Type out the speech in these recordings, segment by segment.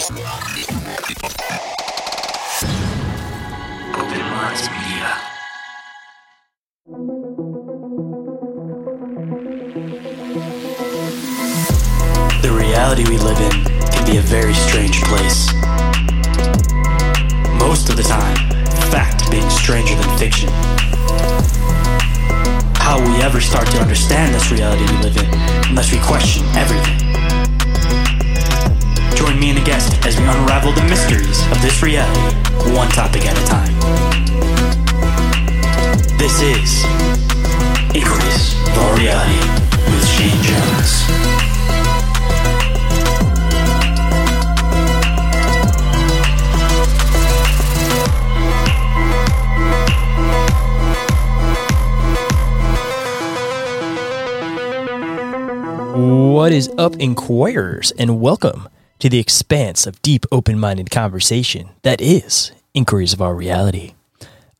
The reality we live in can be a very strange place. Most of the time, fact being stranger than fiction. How will we ever start to understand this reality we live in unless we question everything? Me and a guest as we unravel the mysteries of this reality, one topic at a time. This is of Our Reality with Shayn Jones. What is up, inquirers, and welcome to the expanse of deep, open minded conversation that is Inquiries of Our Reality.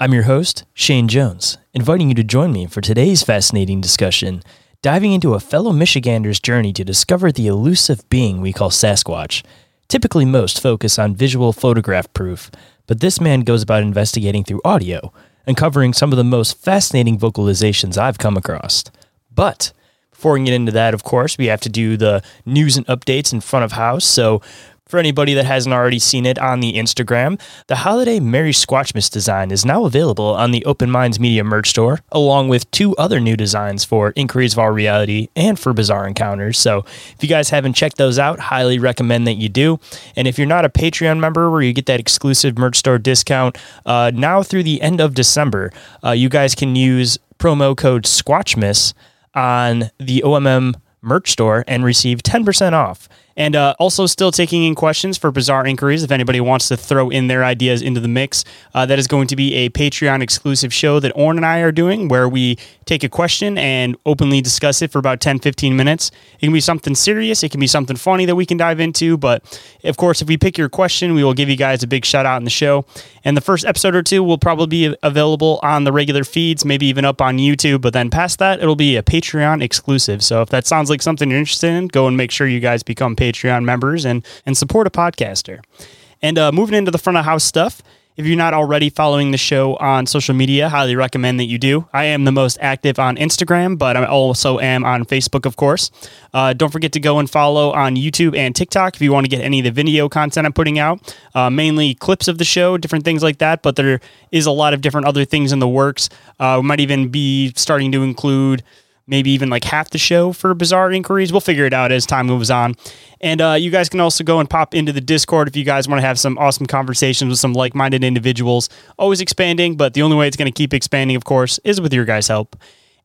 I'm your host, Shayn Jones, inviting you to join me for today's fascinating discussion, diving into a fellow Michigander's journey to discover the elusive being we call Sasquatch. Typically, most focus on visual photograph proof, but this man goes about investigating through audio, uncovering some of the most fascinating vocalizations I've come across. But before we get into that, of course, we have to do the news and updates in front of house. So, for anybody that hasn't already seen it on the Instagram, the Holiday Merry Squatchmas design is now available on the Open Minds Media merch store, along with two other new designs for Inquiries of Our Reality and for Bizarre Encounters. So, if you guys haven't checked those out, highly recommend that you do. And if you're not a Patreon member where you get that exclusive merch store discount, uh, now through the end of December, uh, you guys can use promo code Squatchmas on the OMM merch store and receive 10% off. And uh, also, still taking in questions for bizarre inquiries. If anybody wants to throw in their ideas into the mix, uh, that is going to be a Patreon exclusive show that Orin and I are doing where we take a question and openly discuss it for about 10, 15 minutes. It can be something serious, it can be something funny that we can dive into. But of course, if we pick your question, we will give you guys a big shout out in the show. And the first episode or two will probably be available on the regular feeds, maybe even up on YouTube. But then past that, it'll be a Patreon exclusive. So if that sounds like something you're interested in, go and make sure you guys become Patreon members and and support a podcaster. And uh, moving into the front of house stuff. If you're not already following the show on social media, highly recommend that you do. I am the most active on Instagram, but I also am on Facebook, of course. Uh, don't forget to go and follow on YouTube and TikTok if you want to get any of the video content I'm putting out, uh, mainly clips of the show, different things like that. But there is a lot of different other things in the works. Uh, we might even be starting to include maybe even like half the show for bizarre inquiries. We'll figure it out as time moves on. And uh, you guys can also go and pop into the Discord if you guys want to have some awesome conversations with some like minded individuals. Always expanding, but the only way it's going to keep expanding, of course, is with your guys' help.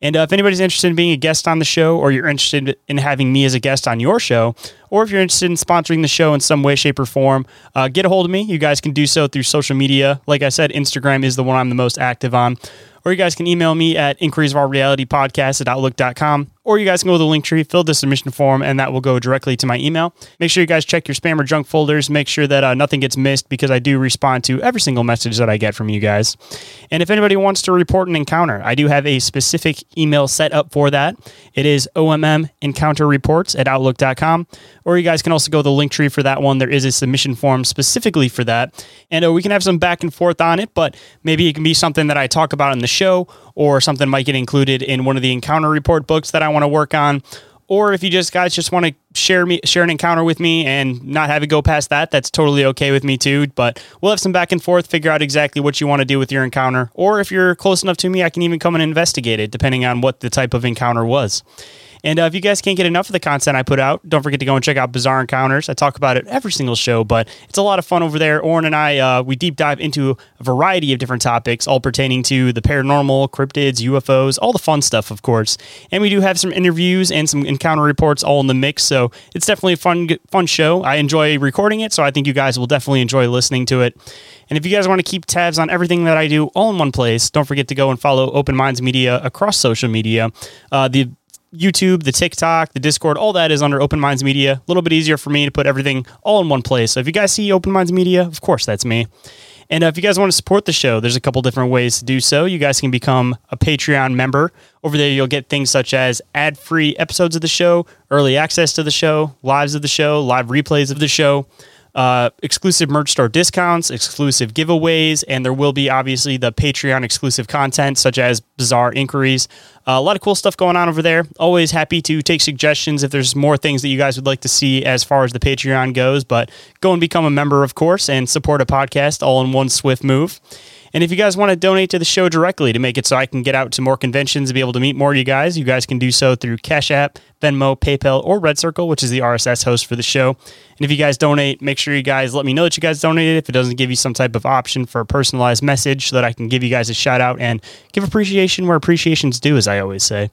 And uh, if anybody's interested in being a guest on the show, or you're interested in having me as a guest on your show, or if you're interested in sponsoring the show in some way, shape, or form, uh, get a hold of me. You guys can do so through social media. Like I said, Instagram is the one I'm the most active on. Or you guys can email me at inquiries of our reality podcast at outlook.com. Or you guys can go to the link tree, fill the submission form, and that will go directly to my email. Make sure you guys check your spam or junk folders. Make sure that uh, nothing gets missed because I do respond to every single message that I get from you guys. And if anybody wants to report an encounter, I do have a specific email set up for that. It is OMM encounter reports at outlook.com. Or you guys can also go to the link tree for that one. There is a submission form specifically for that. And uh, we can have some back and forth on it, but maybe it can be something that I talk about in the show or something might get included in one of the encounter report books that I want to work on. Or if you just guys just want to share me share an encounter with me and not have it go past that, that's totally okay with me too. But we'll have some back and forth, figure out exactly what you want to do with your encounter. Or if you're close enough to me, I can even come and investigate it, depending on what the type of encounter was. And uh, if you guys can't get enough of the content I put out, don't forget to go and check out Bizarre Encounters. I talk about it every single show, but it's a lot of fun over there. Orin and I, uh, we deep dive into a variety of different topics, all pertaining to the paranormal, cryptids, UFOs, all the fun stuff, of course. And we do have some interviews and some encounter reports all in the mix, so it's definitely a fun, fun show. I enjoy recording it, so I think you guys will definitely enjoy listening to it. And if you guys want to keep tabs on everything that I do all in one place, don't forget to go and follow Open Minds Media across social media. Uh, the YouTube, the TikTok, the Discord, all that is under Open Minds Media. A little bit easier for me to put everything all in one place. So if you guys see Open Minds Media, of course, that's me. And uh, if you guys want to support the show, there's a couple different ways to do so. You guys can become a Patreon member. Over there, you'll get things such as ad free episodes of the show, early access to the show, lives of the show, live replays of the show. Uh, exclusive merch store discounts, exclusive giveaways, and there will be obviously the Patreon exclusive content such as bizarre inquiries. Uh, a lot of cool stuff going on over there. Always happy to take suggestions if there's more things that you guys would like to see as far as the Patreon goes. But go and become a member, of course, and support a podcast all in one swift move. And if you guys want to donate to the show directly to make it so I can get out to more conventions and be able to meet more of you guys, you guys can do so through Cash App, Venmo, PayPal, or Red Circle, which is the RSS host for the show. And if you guys donate, make sure you guys let me know that you guys donated. If it doesn't give you some type of option for a personalized message so that I can give you guys a shout out and give appreciation where appreciation's due, as I always say.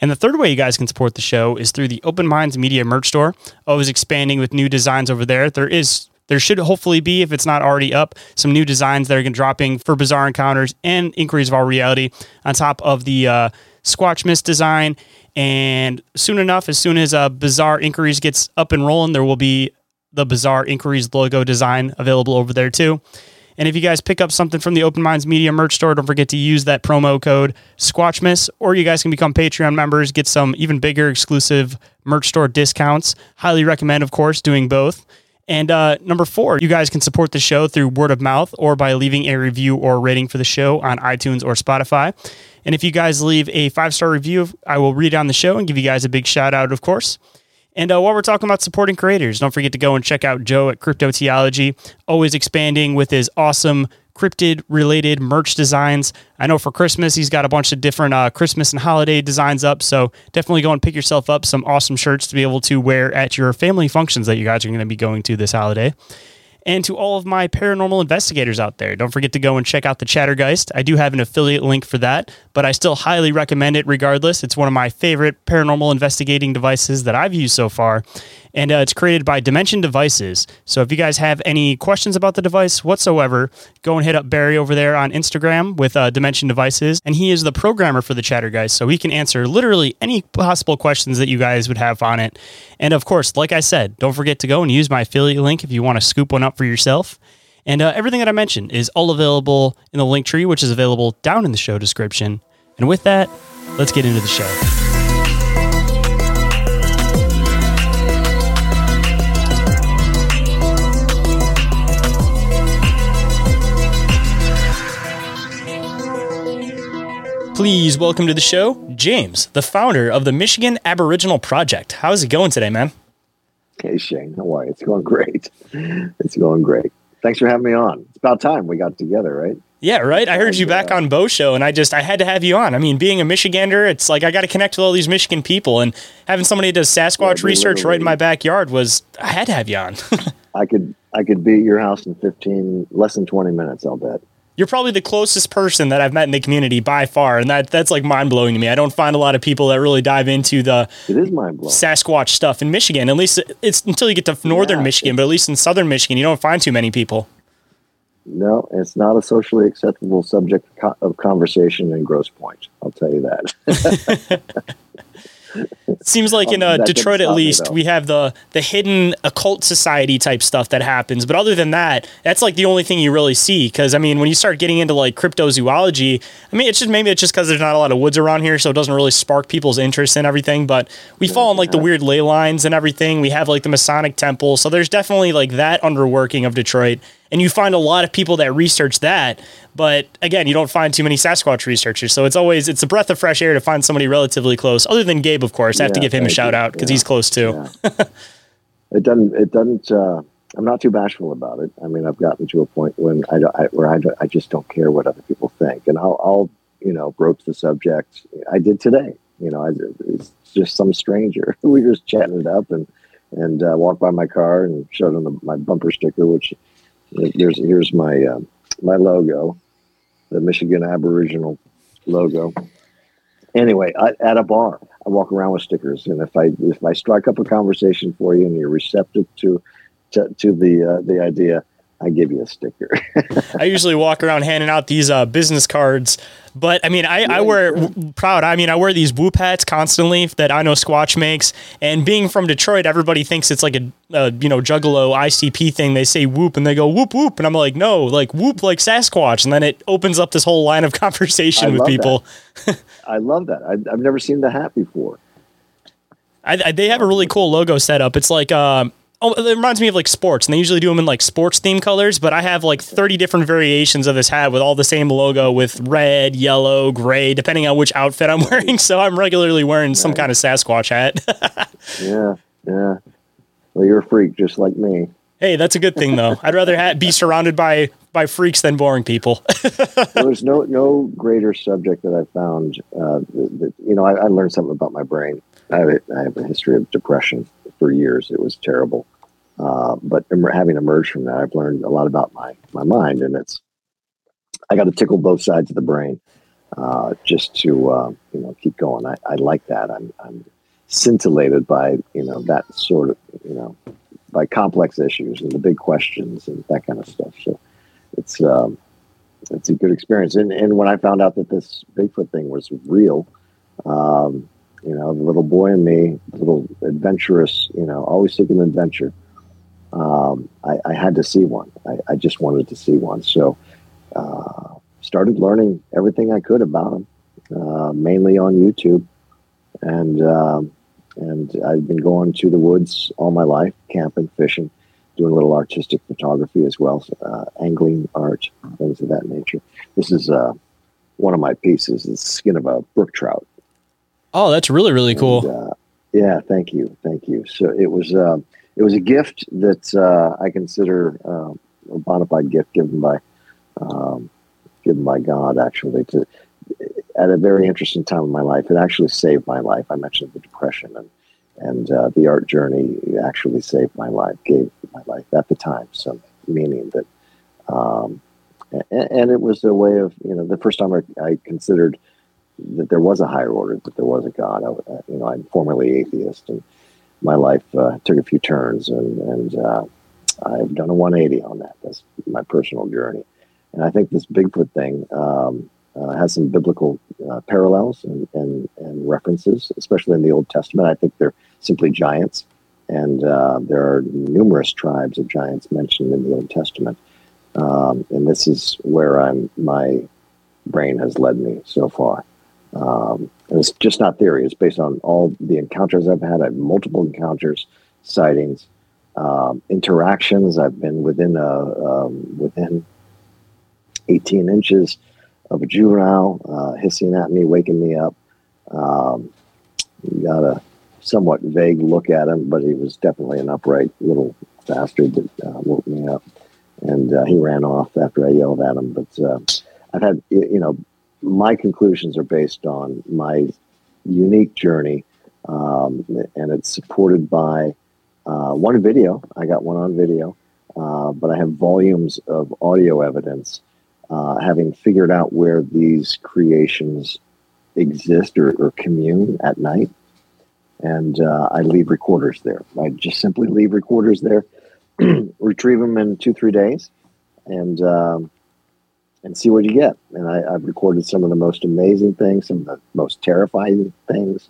And the third way you guys can support the show is through the Open Minds Media merch store. Always expanding with new designs over there. There is there should hopefully be, if it's not already up, some new designs that are going to dropping for Bizarre Encounters and Inquiries of Our Reality on top of the uh, Squatchmas design. And soon enough, as soon as uh, Bizarre Inquiries gets up and rolling, there will be the Bizarre Inquiries logo design available over there too. And if you guys pick up something from the Open Minds Media merch store, don't forget to use that promo code Squatchmas, or you guys can become Patreon members, get some even bigger exclusive merch store discounts. Highly recommend, of course, doing both. And uh, number four, you guys can support the show through word of mouth or by leaving a review or rating for the show on iTunes or Spotify. And if you guys leave a five star review, I will read on the show and give you guys a big shout out, of course. And uh, while we're talking about supporting creators, don't forget to go and check out Joe at Cryptoteeology, always expanding with his awesome cryptid related merch designs. I know for Christmas, he's got a bunch of different uh, Christmas and holiday designs up. So definitely go and pick yourself up some awesome shirts to be able to wear at your family functions that you guys are going to be going to this holiday. And to all of my paranormal investigators out there, don't forget to go and check out the Chattergeist. I do have an affiliate link for that, but I still highly recommend it regardless. It's one of my favorite paranormal investigating devices that I've used so far and uh, it's created by Dimension Devices. So if you guys have any questions about the device whatsoever, go and hit up Barry over there on Instagram with uh, Dimension Devices, and he is the programmer for the Chattergeist, so he can answer literally any possible questions that you guys would have on it. And of course, like I said, don't forget to go and use my affiliate link if you want to scoop one up for yourself. And uh, everything that I mentioned is all available in the link tree, which is available down in the show description. And with that, let's get into the show. Please welcome to the show, James, the founder of the Michigan Aboriginal Project. How's it going today, man? Hey, Shayn. How are you? It's going great. It's going great. Thanks for having me on. It's about time we got together, right? Yeah, right. I heard you back on Bo Show, and I just I had to have you on. I mean, being a Michigander, it's like I got to connect with all these Michigan people, and having somebody does Sasquatch yeah, research right in my backyard was I had to have you on. I could I could be at your house in fifteen less than twenty minutes. I'll bet you're probably the closest person that I've met in the community by far, and that that's like mind blowing to me. I don't find a lot of people that really dive into the it is mind blowing Sasquatch stuff in Michigan. At least it's until you get to northern yeah, Michigan, but at least in southern Michigan, you don't find too many people. No, it's not a socially acceptable subject of conversation in Grosse Pointe. I'll tell you that. It seems like in uh, Detroit, at least, we have the the hidden occult society type stuff that happens. But other than that, that's like the only thing you really see. Because I mean, when you start getting into like cryptozoology, I mean, it's just maybe it's just because there's not a lot of woods around here, so it doesn't really spark people's interest in everything. But we fall in like the weird ley lines and everything. We have like the Masonic temple, so there's definitely like that underworking of Detroit and you find a lot of people that research that but again you don't find too many sasquatch researchers. So it's always it's a breath of fresh air to find somebody relatively close other than gabe of course. I have to give him a shout out because yeah. he's close too. Yeah. it doesn't it doesn't uh, i'm not too bashful about it. I mean i've gotten to a point when i, I where I, I just don't care what other people think. And i'll, I'll you know broach the subject. I did today. You know I, it's just some stranger. We were just chatting it up and and uh, walked by my car and showed him the, my bumper sticker which Here's here's my uh, my logo, the Michigan Aboriginal logo. Anyway, I, at a bar, I walk around with stickers, and if I if I strike up a conversation for you and you're receptive to to, to the uh, the idea, I give you a sticker. I usually walk around handing out these uh, business cards, but I mean, I, yeah, I wear yeah. proud. I mean, I wear these whoop hats constantly that I know Squatch makes. And being from Detroit, everybody thinks it's like a, a, you know Juggalo ICP thing. They say whoop and they go whoop whoop, and I'm like, no, like whoop like Sasquatch, and then it opens up this whole line of conversation I with people. I love that. I, have never seen the hat before. I, I, they have a really cool logo set up. It's like. Uh, Oh, it reminds me of like sports, and they usually do them in like sports theme colors. But I have like thirty different variations of this hat with all the same logo, with red, yellow, gray, depending on which outfit I'm wearing. So I'm regularly wearing some kind of Sasquatch hat. yeah, yeah. Well, you're a freak just like me. Hey, that's a good thing though. I'd rather ha- be surrounded by by freaks than boring people. there's no no greater subject that I found. Uh, that, that, you know, I, I, learned something about my brain. I have, a, I have a history of depression for years. It was terrible, uh, but having emerged from that, I've learned a lot about my my mind, and it's I got to tickle both sides of the brain uh, just to uh, you know keep going. I, I like that. I'm, I'm scintillated by you know that sort of you know by complex issues and the big questions and that kind of stuff. So it's um, it's a good experience. And and when I found out that this Bigfoot thing was real, um, you know, the little boy in me, little adventurous, you know, always seeking adventure. Um, I, I, had to see one. I, I, just wanted to see one. So uh, started learning everything I could about them, uh, mainly on YouTube, and um, and I've been going to the woods all my life, camping, fishing, doing a little artistic photography as well, uh, angling art, things of that nature. This is uh, one of my pieces, the skin of a brook trout. Oh, that's really really cool. And, uh, yeah, thank you, thank you. So it was uh, it was a gift that uh, I consider uh, a bona fide gift given by um, given by God actually to at a very interesting time in my life. It actually saved my life. I mentioned the depression and and uh, the art journey actually saved my life, gave my life at the time some meaning that. Um, and, and, it was a way of you know the first time I, I, considered that there was a higher order, that there was a God. I, you know, I'm formerly atheist, and my life uh, took a few turns, and and uh, I've done a 180 on that. That's my personal journey, and I think this Bigfoot thing. Um, uh, has some biblical uh, parallels and, and, and, references, especially in the Old Testament. I think they're simply giants, and uh, there are numerous tribes of giants mentioned in the Old Testament. Um, and this is where I'm. My brain has led me so far. Um, it's just not theory; it's based on all the encounters I've had. I've multiple encounters, sightings, um, interactions. I've been within a um, within 18 inches of a juvenile uh, hissing at me, waking me up. Um, got a somewhat vague look at him, but he was definitely an upright little bastard that uh, woke me up. And uh, he ran off after I yelled at him. But uh, I've had, you know, my conclusions are based on my unique journey, um, and it's supported by uh, one video. I got one on video, uh, but I have volumes of audio evidence uh, having figured out where these creations exist or, or commune at night. And uh, I leave recorders there. I just simply leave recorders there, retrieve them in two, three days, and um, and see what you get. And I, have recorded some of the most amazing things, some of the most terrifying things.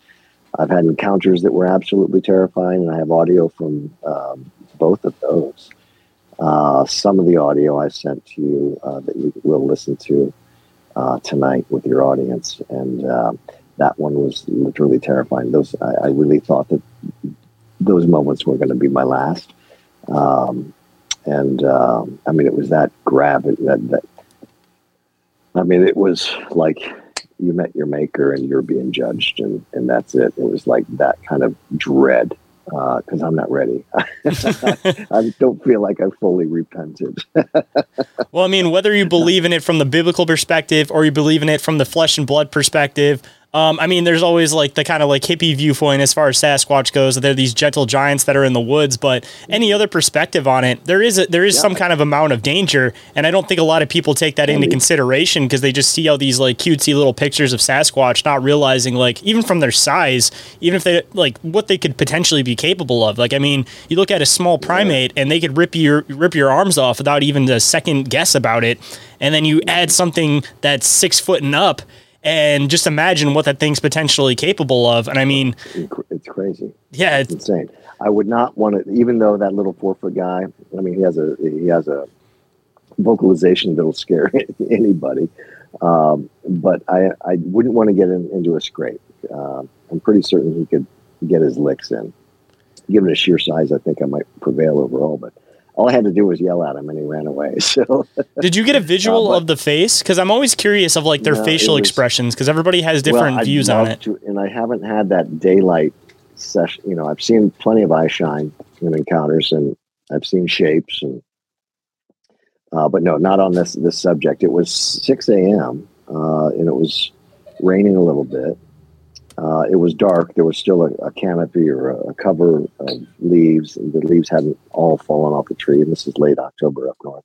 I've had encounters that were absolutely terrifying, and I have audio from um, both of those. Uh, some of the audio I sent to you uh, that you will listen to uh, tonight with your audience, and uh, that one was literally terrifying. Those I, I really thought that those moments were going to be my last, um, and um, I mean it was that grab that, that I mean it was like you met your maker and you're being judged, and and that's it. It was like that kind of dread because uh, I'm not ready. I don't feel like I fully repented. well, I mean, whether you believe in it from the biblical perspective or you believe in it from the flesh and blood perspective, um, I mean, there's always like the kind of like hippie viewpoint as far as Sasquatch goes. that They're these gentle giants that are in the woods, but any other perspective on it, there is a, there is yeah. some kind of amount of danger, and I don't think a lot of people take that into consideration because they just see all these like cutesy little pictures of Sasquatch, not realizing like even from their size, even if they like what they could potentially be capable of. Like, I mean, you look at a small primate and they could rip your rip your arms off without even a second guess about it, and then you add something that's six foot and up and just imagine what that thing's potentially capable of. And I mean, it's crazy. Yeah, it's, it's insane. I would not want to, even though that little four foot guy. I mean, he has a he has a vocalization that'll scare anybody. Um, but I I wouldn't want to get in, into a scrape. Uh, I'm pretty certain he could get his licks in. given his sheer size, I think I might prevail overall. But all I had to do was yell at him, and he ran away. So, did you get a visual uh, but, of the face? Because I'm always curious of like their no, facial was, expressions, because everybody has different well, views on it. To, and I haven't had that daylight session. You know, I've seen plenty of eye shine in encounters, and I've seen shapes, and uh, but no, not on this this subject. It was 6 a.m. Uh, and it was raining a little bit. Uh, it was dark. There was still a, a canopy or a, a, cover of leaves. The leaves hadn't all fallen off the tree, and this is late October up north.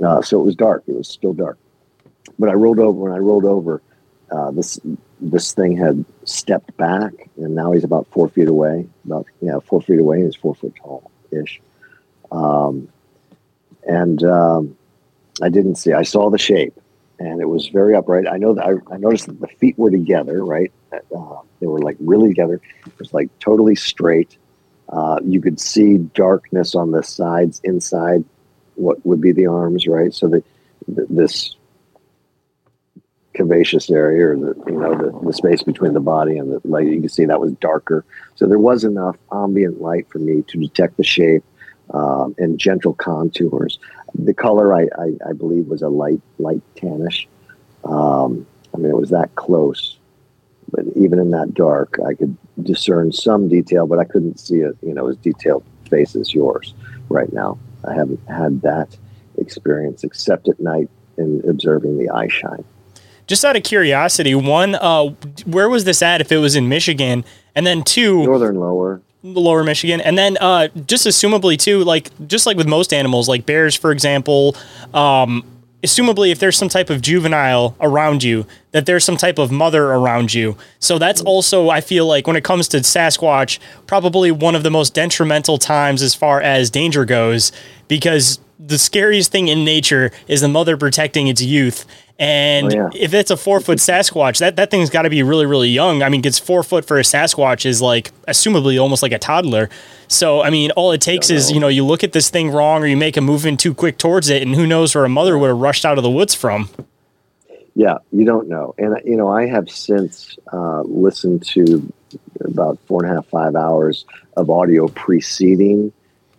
Uh, so it was dark. It was still dark. But I rolled over. When I rolled over, uh, this this thing had stepped back, and now he's about four feet away. About yeah, four feet away. He's four foot tall ish. Um, and um, I didn't see. I saw the shape, and it was very upright. I know that I, I noticed that the feet were together, right? Uh, they were like really together. It was like totally straight. Uh, you could see darkness on the sides, inside what would be the arms, right? So the, the this cavaceous area, or the you know the, the space between the body and the leg, you can see that was darker. So there was enough ambient light for me to detect the shape um, and gentle contours. The color, I, I, I, believe, was a light light tannish. Um, I mean, it was that close, but even in that dark, I could discern some detail, but I couldn't see it. You know, as detailed face as yours right now. I haven't had that experience except at night in observing the eye shine. Just out of curiosity, one, uh, where was this at? If it was in Michigan, and then two, northern lower lower Michigan. And then uh, just assumably too, like just like with most animals, like bears, for example, um, assumably if there's some type of juvenile around you, that there's some type of mother around you. So that's also, I feel like when it comes to Sasquatch, probably one of the most detrimental times as far as danger goes, because the scariest thing in nature is the mother protecting its youth. And oh, yeah. if it's a four foot Sasquatch, that, that thing's got to be really, really young. I mean, it's four foot for a Sasquatch is like, assumably, almost like a toddler. So, I mean, all it takes is, you know, you look at this thing wrong or you make a movement too quick towards it, and who knows where a mother would have rushed out of the woods from. Yeah, you don't know. And, you know, I have since uh, listened to about four and a half, five hours of audio preceding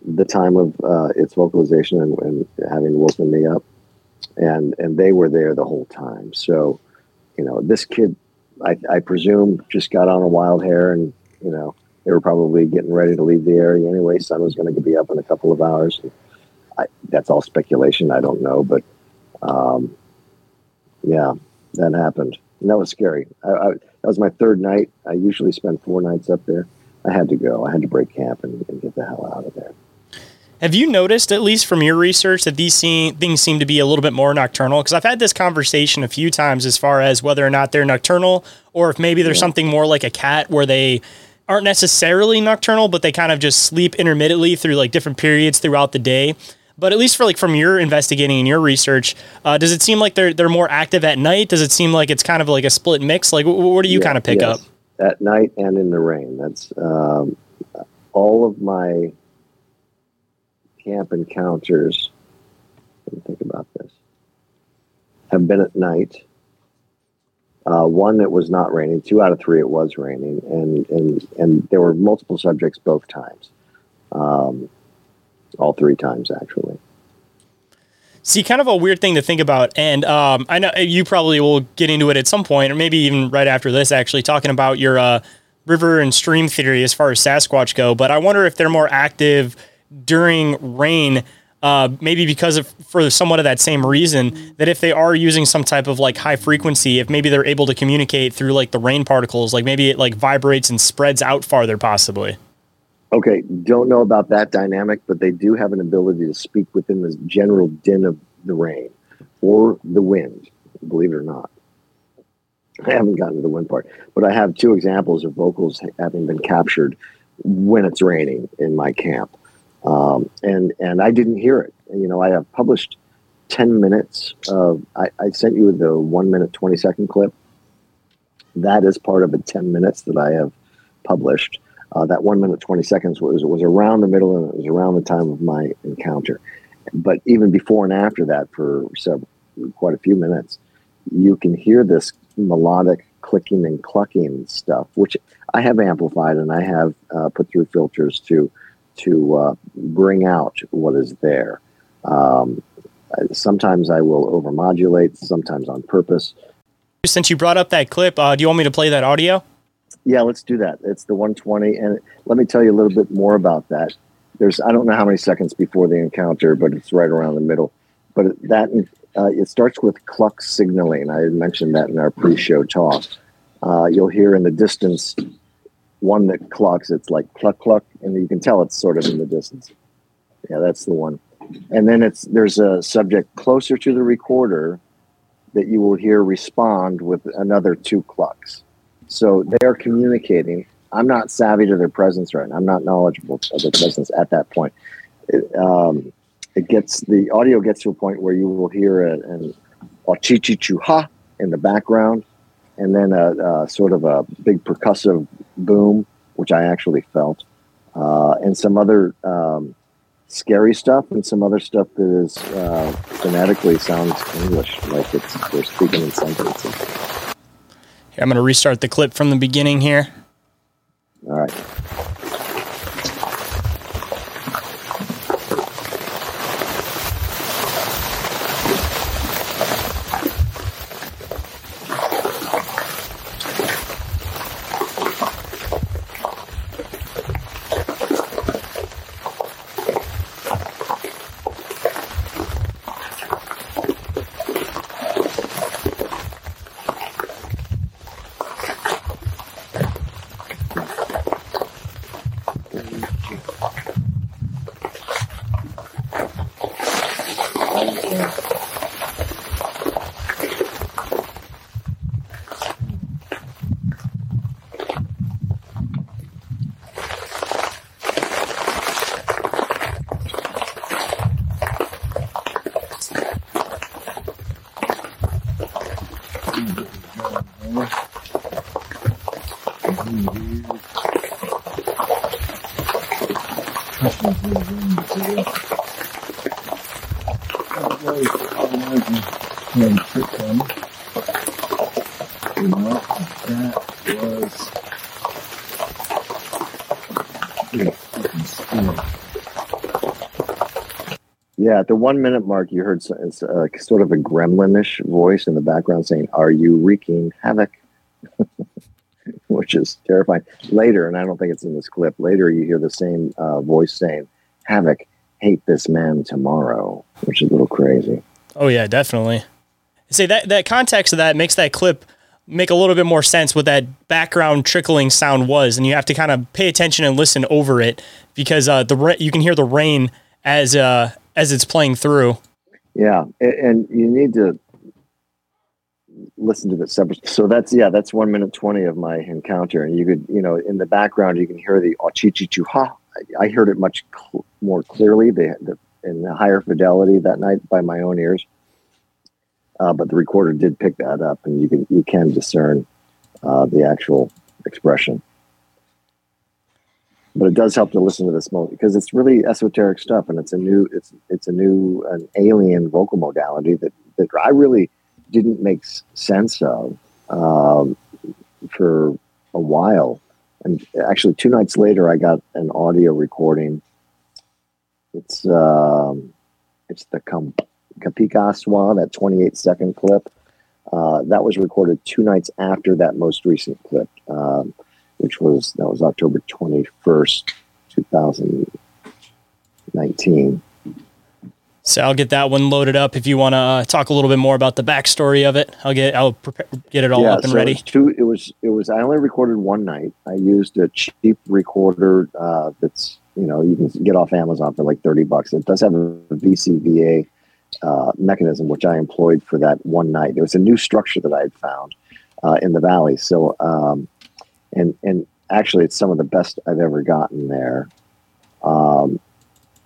the time of uh, its vocalization and, and having woken me up and and they were there the whole time. So, you know, this kid, I, I presume, just got on a wild hair, and you know, they were probably getting ready to leave the area anyway. Sun was going to be up in a couple of hours. I, that's all speculation. I don't know, but um, yeah, that happened. And that was scary. I, I, that was my third night. I usually spend four nights up there. I had to go. I had to break camp and, and get the hell out of there. Have you noticed, at least from your research, that these things seem to be a little bit more nocturnal? Because I've had this conversation a few times as far as whether or not they're nocturnal, or if maybe there's yeah. something more like a cat where they aren't necessarily nocturnal, but they kind of just sleep intermittently through like different periods throughout the day. But at least for like from your investigating and your research, uh, does it seem like they're they're more active at night? Does it seem like it's kind of like a split mix? Like, what do you yeah, kind of pick yes. up? At night and in the rain. That's um, all of my camp encounters, let me think about this, have been at night. Uh, one that was not raining, two out of three it was raining, and and and there were multiple subjects both times, um, all three times actually. See, kind of a weird thing to think about, and um, I know you probably will get into it at some point, or maybe even right after this. Actually, talking about your uh, river and stream theory as far as Sasquatch go, but I wonder if they're more active during rain. Uh, maybe because of for somewhat of that same reason that if they are using some type of like high frequency, if maybe they're able to communicate through like the rain particles, like maybe it like vibrates and spreads out farther, possibly. Okay, don't know about that dynamic, but they do have an ability to speak within the general din of the rain or the wind. Believe it or not, I haven't gotten to the wind part, but I have two examples of vocals having been captured when it's raining in my camp. Um, and and I didn't hear it. You know, I have published ten minutes of. I, I sent you the one minute twenty second clip. That is part of the ten minutes that I have published. Uh, that one minute twenty seconds was was around the middle and it was around the time of my encounter. But even before and after that, for several, quite a few minutes, you can hear this melodic clicking and clucking stuff, which I have amplified and I have uh, put through filters to to uh, bring out what is there. Um, sometimes I will overmodulate, sometimes on purpose. Since you brought up that clip, uh, do you want me to play that audio? Yeah, let's do that. It's the 120, and let me tell you a little bit more about that. There's I don't know how many seconds before the encounter, but it's right around the middle. But that uh, it starts with cluck signaling. I had mentioned that in our pre-show talk. Uh, you'll hear in the distance one that clucks. It's like cluck cluck, and you can tell it's sort of in the distance. Yeah, that's the one. And then it's there's a subject closer to the recorder that you will hear respond with another two clucks. So they are communicating. I'm not savvy to their presence right now. I'm not knowledgeable of their presence at that point. It, um, it gets the audio gets to a point where you will hear a, an ochichichu ha in the background, and then a, a, sort of a big percussive boom, which I actually felt, uh, and some other um, scary stuff, and some other stuff that is uh, phonetically sounds English, like it's they're speaking in sentences. Here, I'm going to restart the clip from the beginning here. All right. Yeah, at the one minute mark, you heard uh, sort of a gremlinish voice in the background saying, Are you wreaking havoc? Which is terrifying. Later, and I don't think it's in this clip, later you hear the same uh, voice saying, Havoc, hate this man tomorrow, which is a little crazy. Oh, yeah, definitely. See, that, that context of that makes that clip make a little bit more sense what that background trickling sound was. And you have to kind of pay attention and listen over it because uh, the you can hear the rain as uh, as it's playing through. Yeah, and you need to listen to the separate. So that's yeah, that's one minute twenty of my encounter, and you could you know in the background you can hear the ochichichu ha. I heard it much cl- more clearly, the, the, in the higher fidelity that night by my own ears. Uh, but the recorder did pick that up, and you can you can discern uh, the actual expression but it does help to listen to this moment because it's really esoteric stuff and it's a new it's it's a new an alien vocal modality that that I really didn't make sense of um, for a while. And actually two nights later I got an audio recording. It's um, it's the Kapikaswa that 28 second clip uh, that was recorded two nights after that most recent clip um, which was that was October 21st, 2019. So I'll get that one loaded up. If you want to uh, talk a little bit more about the backstory of it, I'll get I'll prepare, get it all yeah, up and so ready. It was, two, it was it was I only recorded one night. I used a cheap recorder uh, that's you know you can get off Amazon for like thirty bucks. It does have a VCVA uh, mechanism which I employed for that one night. It was a new structure that I had found uh, in the valley. So um, and and actually it's some of the best I've ever gotten there. Um,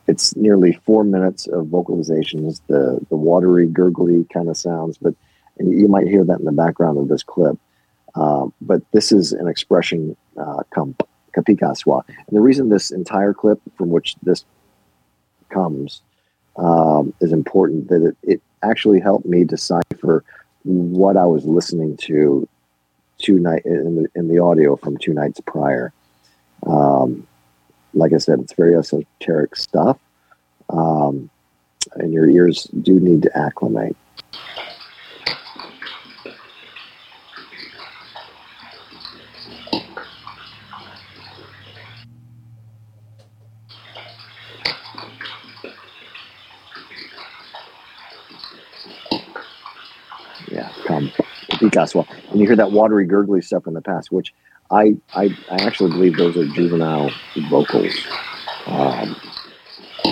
it's nearly four minutes of vocalizations, the the watery, gurgly kind of sounds, but you might hear that in the background of this clip. Uh, but this is an expression uh, kapikaswa. And the reason this entire clip from which this comes um, is important that it, it actually helped me decipher what I was listening to two night in the in the audio from two nights prior. Um, like I said, it's very esoteric stuff, um, and your ears do need to acclimate. Yeah, come Picasso. And you hear that watery, gurgly stuff in the past, which I I, I actually believe those are juvenile vocals. Um,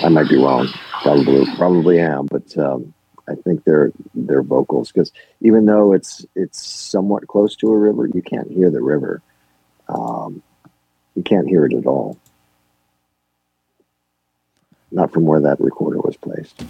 I might be wrong, probably probably am, but um, I think they're they're vocals because even though it's it's somewhat close to a river, you can't hear the river. Um, you can't hear it at all. Not from where that recorder was placed.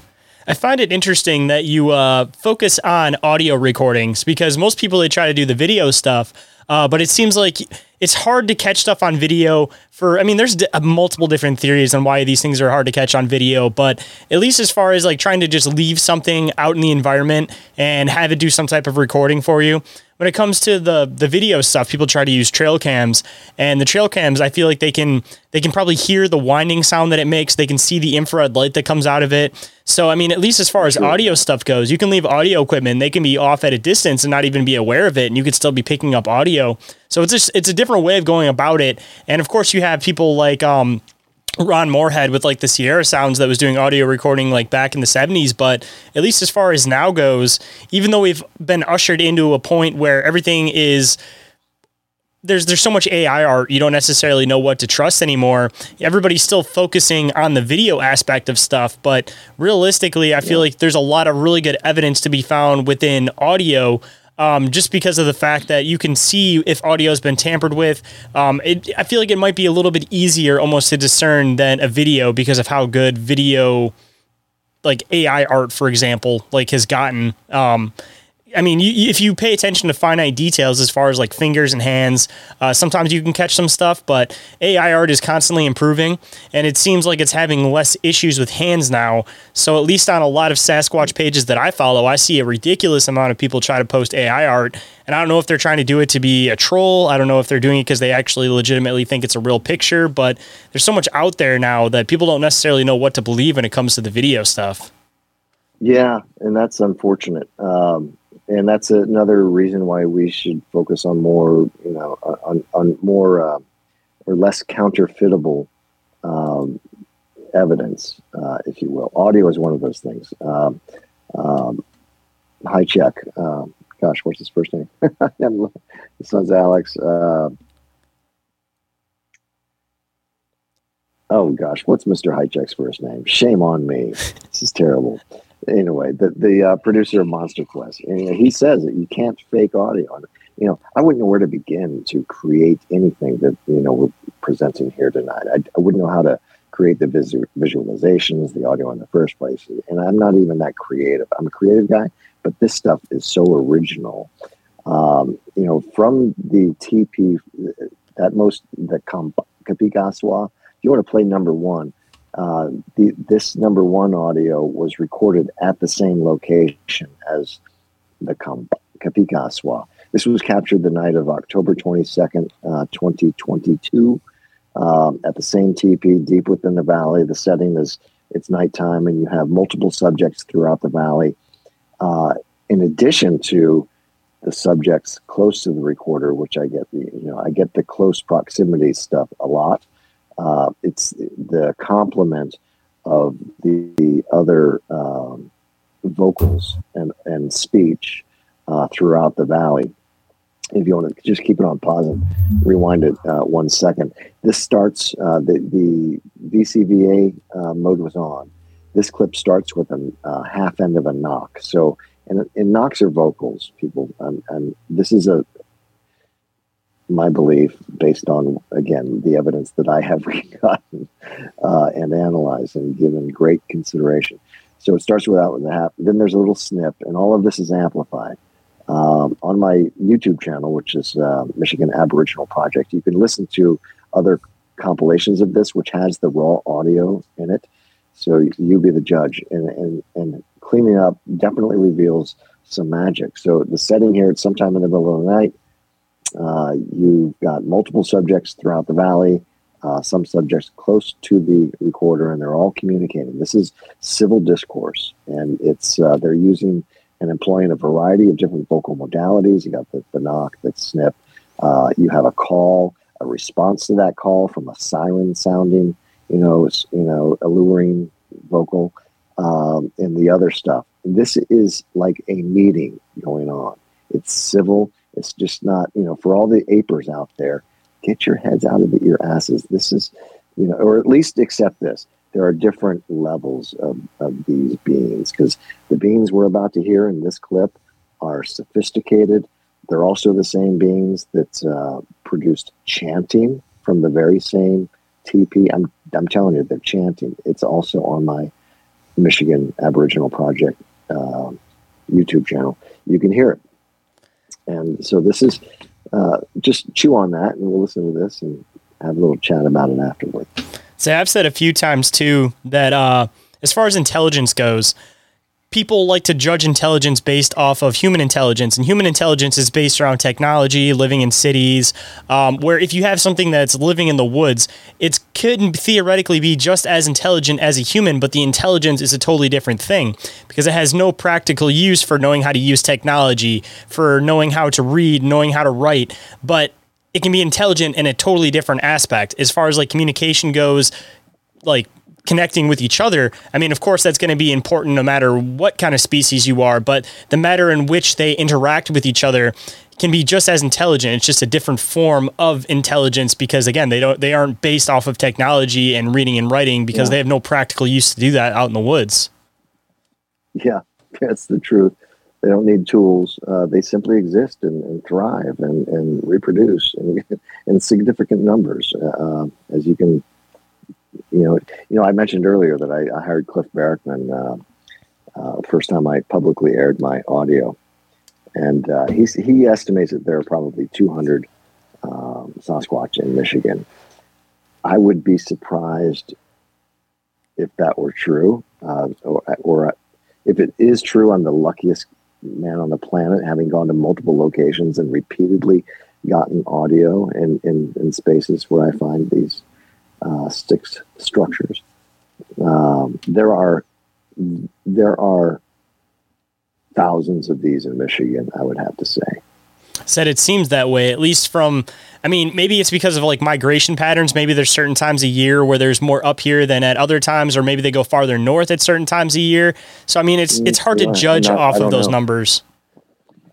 I find it interesting that you uh, focus on audio recordings because most people they try to do the video stuff, uh, but it seems like it's hard to catch stuff on video. For I mean, there's d- multiple different theories on why these things are hard to catch on video, but at least as far as like trying to just leave something out in the environment and have it do some type of recording for you, when it comes to the the video stuff, people try to use trail cams, and the trail cams, I feel like they can they can probably hear the winding sound that it makes. They can see the infrared light that comes out of it. So I mean, at least as far as audio stuff goes, you can leave audio equipment. They can be off at a distance and not even be aware of it, and you could still be picking up audio. So it's just it's a different way of going about it. And of course, you have people like um, Ron Morehead with like the Sierra Sounds that was doing audio recording like back in the 70s. But at least as far as now goes, even though we've been ushered into a point where everything is there's there's so much AI art you don't necessarily know what to trust anymore. Everybody's still focusing on the video aspect of stuff, but realistically, I feel like there's a lot of really good evidence to be found within audio um, just because of the fact that you can see if audio has been tampered with. Um, it, I feel like it might be a little bit easier almost to discern than a video because of how good video, like AI art, for example, like has gotten. Um, I mean, you, if you pay attention to finite details as far as like fingers and hands, uh, sometimes you can catch some stuff, but AI art is constantly improving, and it seems like it's having less issues with hands now. So, at least on a lot of Sasquatch pages that I follow, I see a ridiculous amount of people try to post AI art. And I don't know if they're trying to do it to be a troll. I don't know if they're doing it because they actually legitimately think it's a real picture, but there's so much out there now that people don't necessarily know what to believe when it comes to the video stuff. Yeah, and that's unfortunate. Um, and that's another reason why we should focus on more, you know, on, on more uh, or less counterfeitable um, evidence, uh, if you will. Audio is one of those things. Um, um, Hajicek, um, gosh, what's his first name? his son's Alex. Uh, oh gosh, what's Mr. Hajicek's first name? Shame on me. This is terrible anyway, the the uh, producer of Monster Quest, and he says that you can't fake audio. You know, I wouldn't know where to begin to create anything that you know we're presenting here tonight. I, I wouldn't know how to create the visu- visualizations, the audio in the first place, and I'm not even that creative. I'm a creative guy, but this stuff is so original. Um, you know, from the TP, that most the Kapigaswa. If you want to play number one, uh, the, this number one audio was recorded at the same location as the Kapigaswa. This was captured the night of October 22nd, uh, 2022, um, at the same teepee deep within the valley. The setting is it's nighttime, and you have multiple subjects throughout the valley. Uh, in addition to the subjects close to the recorder, which I get the you know I get the close proximity stuff a lot uh, it's the complement of the, the other um, vocals and, and speech uh, throughout the valley. If you want to just keep it on pause and rewind it uh, one second, this starts uh, the the VCVA uh, mode was on. This clip starts with a uh, half end of a knock. So, and, and knocks are vocals, people, and, and this is a my belief, based on again the evidence that I have gotten uh, and analyzed and given great consideration. So it starts with that with the half. Then there's a little snip, and all of this is amplified um, on my YouTube channel, which is uh, Michigan Aboriginal Project. You can listen to other compilations of this, which has the raw audio in it. So you be the judge, and and and cleaning up definitely reveals some magic. So the setting here, it's sometime in the middle of the night Uh, you've got multiple subjects throughout the valley, uh, some subjects close to the recorder, and they're all communicating. This is civil discourse, and it's uh, they're using and employing a variety of different vocal modalities. You got the, the knock, the snip. Uh, you have a call, a response to that call from a siren sounding, you know, you know, alluring vocal, um, and the other stuff. This is like a meeting going on. It's civil. It's just not, you know, for all the apers out there, get your heads out of your asses. This is, you know, or at least accept this. There are different levels of, of these beings because the beings we're about to hear in this clip are sophisticated. They're also the same beings that uh, produced chanting from the very same TP. I'm, I'm telling you, they're chanting. It's also on my Michigan Aboriginal Project uh, YouTube channel. You can hear it. And so this is uh, just chew on that, and we'll listen to this and have a little chat about it afterward. So I've said a few times too that uh, as far as intelligence goes, people like to judge intelligence based off of human intelligence, and human intelligence is based around technology, living in cities. Um, where if you have something that's living in the woods, it could theoretically be just as intelligent as a human, but the intelligence is a totally different thing because it has no practical use for knowing how to use technology, for knowing how to read, knowing how to write, but it can be intelligent in a totally different aspect as far as like communication goes like connecting with each other. I mean, of course, that's going to be important no matter what kind of species you are, but the matter in which they interact with each other can be just as intelligent. It's just a different form of intelligence because again, they don't they aren't based off of technology and reading and writing because yeah. they have no practical use to do that out in the woods. Yeah, that's the truth. They don't need tools. Uh, they simply exist and, and, thrive and, and reproduce in, in significant numbers, uh, as you can you know, you know, I mentioned earlier that I, I hired Cliff Barackman uh, uh, first time I publicly aired my audio, and uh, he he estimates that there are probably 200 um, Sasquatch in Michigan. I would be surprised if that were true, uh, or, or if it is true. I'm the luckiest man on the planet, having gone to multiple locations and repeatedly gotten audio in, in, in spaces where I find these uh, sticks structures. Um, there are there are thousands of these in Michigan. I would have to say. Said it seems that way, at least from. I mean, maybe it's because of like migration patterns. Maybe there's certain times a year where there's more up here than at other times, or maybe they go farther north at certain times a year. So I mean, it's it's hard yeah, to judge not, off of those know. numbers.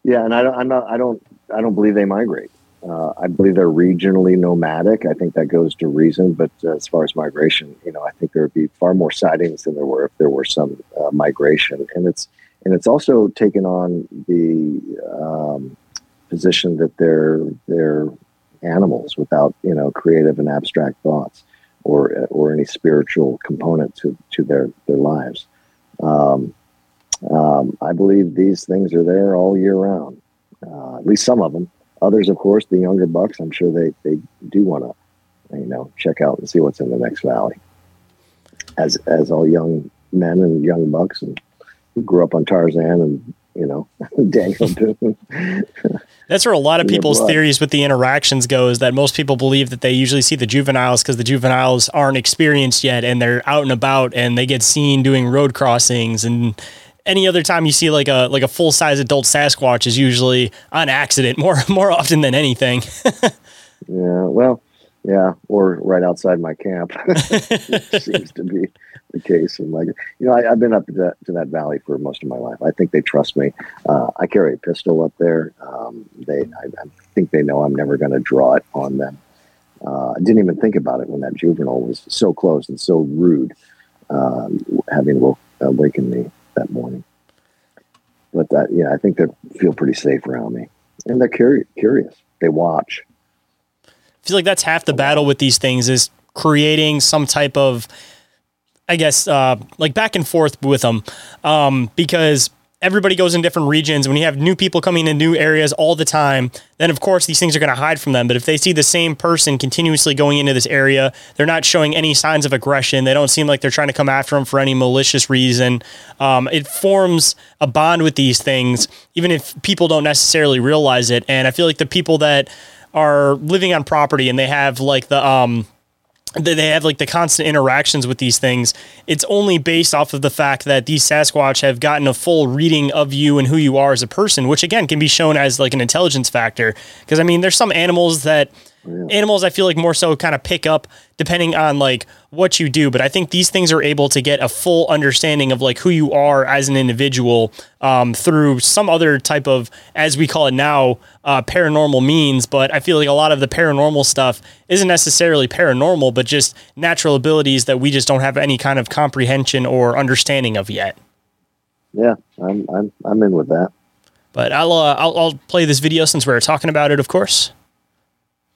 Yeah, and I don't, I'm not, I don't, I don't believe they migrate. Uh, I believe they're regionally nomadic. I think that goes to reason. But uh, as far as migration, you know, I think there would be far more sightings than there were if there were some uh, migration. And it's and it's also taken on the um, position that they're they're animals without you know creative and abstract thoughts or or any spiritual component to to their their lives. Um, um, I believe these things are there all year round. Uh, at least some of them. Others, of course, the younger bucks, I'm sure they, they do want to, you know, check out and see what's in the next valley. As as all young men and young bucks and who grew up on Tarzan and you know Daniel Boone. That's where a lot of people's theories with the interactions go is that most people believe that they usually see the juveniles because the juveniles aren't experienced yet and they're out and about and they get seen doing road crossings and any other time you see like a like a full size adult Sasquatch is usually on accident more more often than anything. yeah, well, yeah, or right outside my camp seems to be the case. And like, you know, I, have been up to that, to that valley for most of my life. I think they trust me. Uh, I carry a pistol up there. Um, they, I, I, think they know I'm never going to draw it on them. Uh, I didn't even think about it when that juvenile was so close and so rude, um, having woke, awakened me that morning. But that, yeah, I think they feel pretty safe around me, and they're curious. Curious. They watch. I feel like that's half the battle with these things is creating some type of, I guess, uh, like back and forth with them, um, because everybody goes in different regions. When you have new people coming in new areas all the time, then of course these things are going to hide from them. But if they see the same person continuously going into this area, they're not showing any signs of aggression. They don't seem like they're trying to come after them for any malicious reason. Um, it forms a bond with these things, even if people don't necessarily realize it. And I feel like the people that are living on property and they have like the um, they have like the constant interactions with these things. It's only based off of the fact that these Sasquatch have gotten a full reading of you and who you are as a person, which again can be shown as like an intelligence factor. Because I mean, there's some animals that yeah. Animals, I feel like more so kind of pick up depending on like what you do, but I think these things are able to get a full understanding of like who you are as an individual um, through some other type of, as we call it now, uh, paranormal means. But I feel like a lot of the paranormal stuff isn't necessarily paranormal, but just natural abilities that we just don't have any kind of comprehension or understanding of yet. Yeah, I'm I'm I'm in with that. But I'll uh, I'll, I'll play this video since we're talking about it, of course.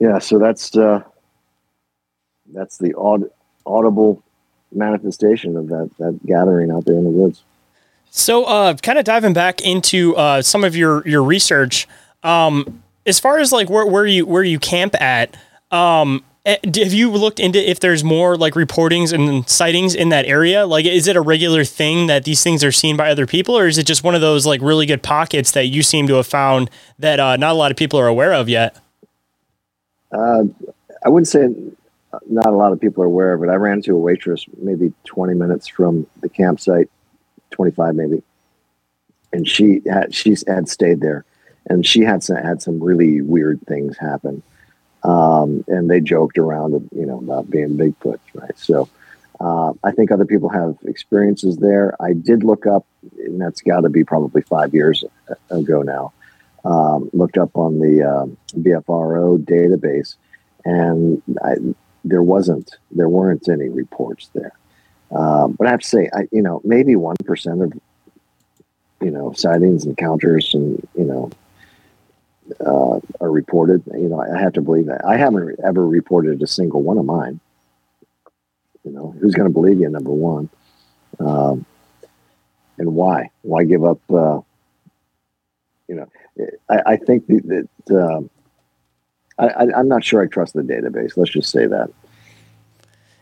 yeah, so that's uh, that's the aud- audible manifestation of that that gathering out there in the woods. So, uh, kind of diving back into uh, some of your your research, um, as far as like where, where you where you camp at, um, eh, have you looked into if there's more like reportings and sightings in that area? Like, is it a regular thing that these things are seen by other people, or is it just one of those like really good pockets that you seem to have found that uh, not a lot of people are aware of yet? Uh, I wouldn't say not a lot of people are aware of it. I ran into a waitress maybe 20 minutes from the campsite, 25 maybe, and she had she had stayed there, and she had some, had some really weird things happen, um, and they joked around, you know, about being Bigfoot, right? So. Uh, I think other people have experiences there. I did look up, and that's got to be probably five years ago now um, looked up on the um, BFRO database, and I, there wasn't, there weren't any reports there. Um, but I have to say, I, you know, maybe one percent of, you know, sightings, encounters, and you know, uh, are reported. You know, I have to believe that. I haven't ever reported a single one of mine. You know, who's going to believe you? Number one, um, and why? Why give up? Uh, you know, I, I think that um, I, am not sure I trust the database. Let's just say that.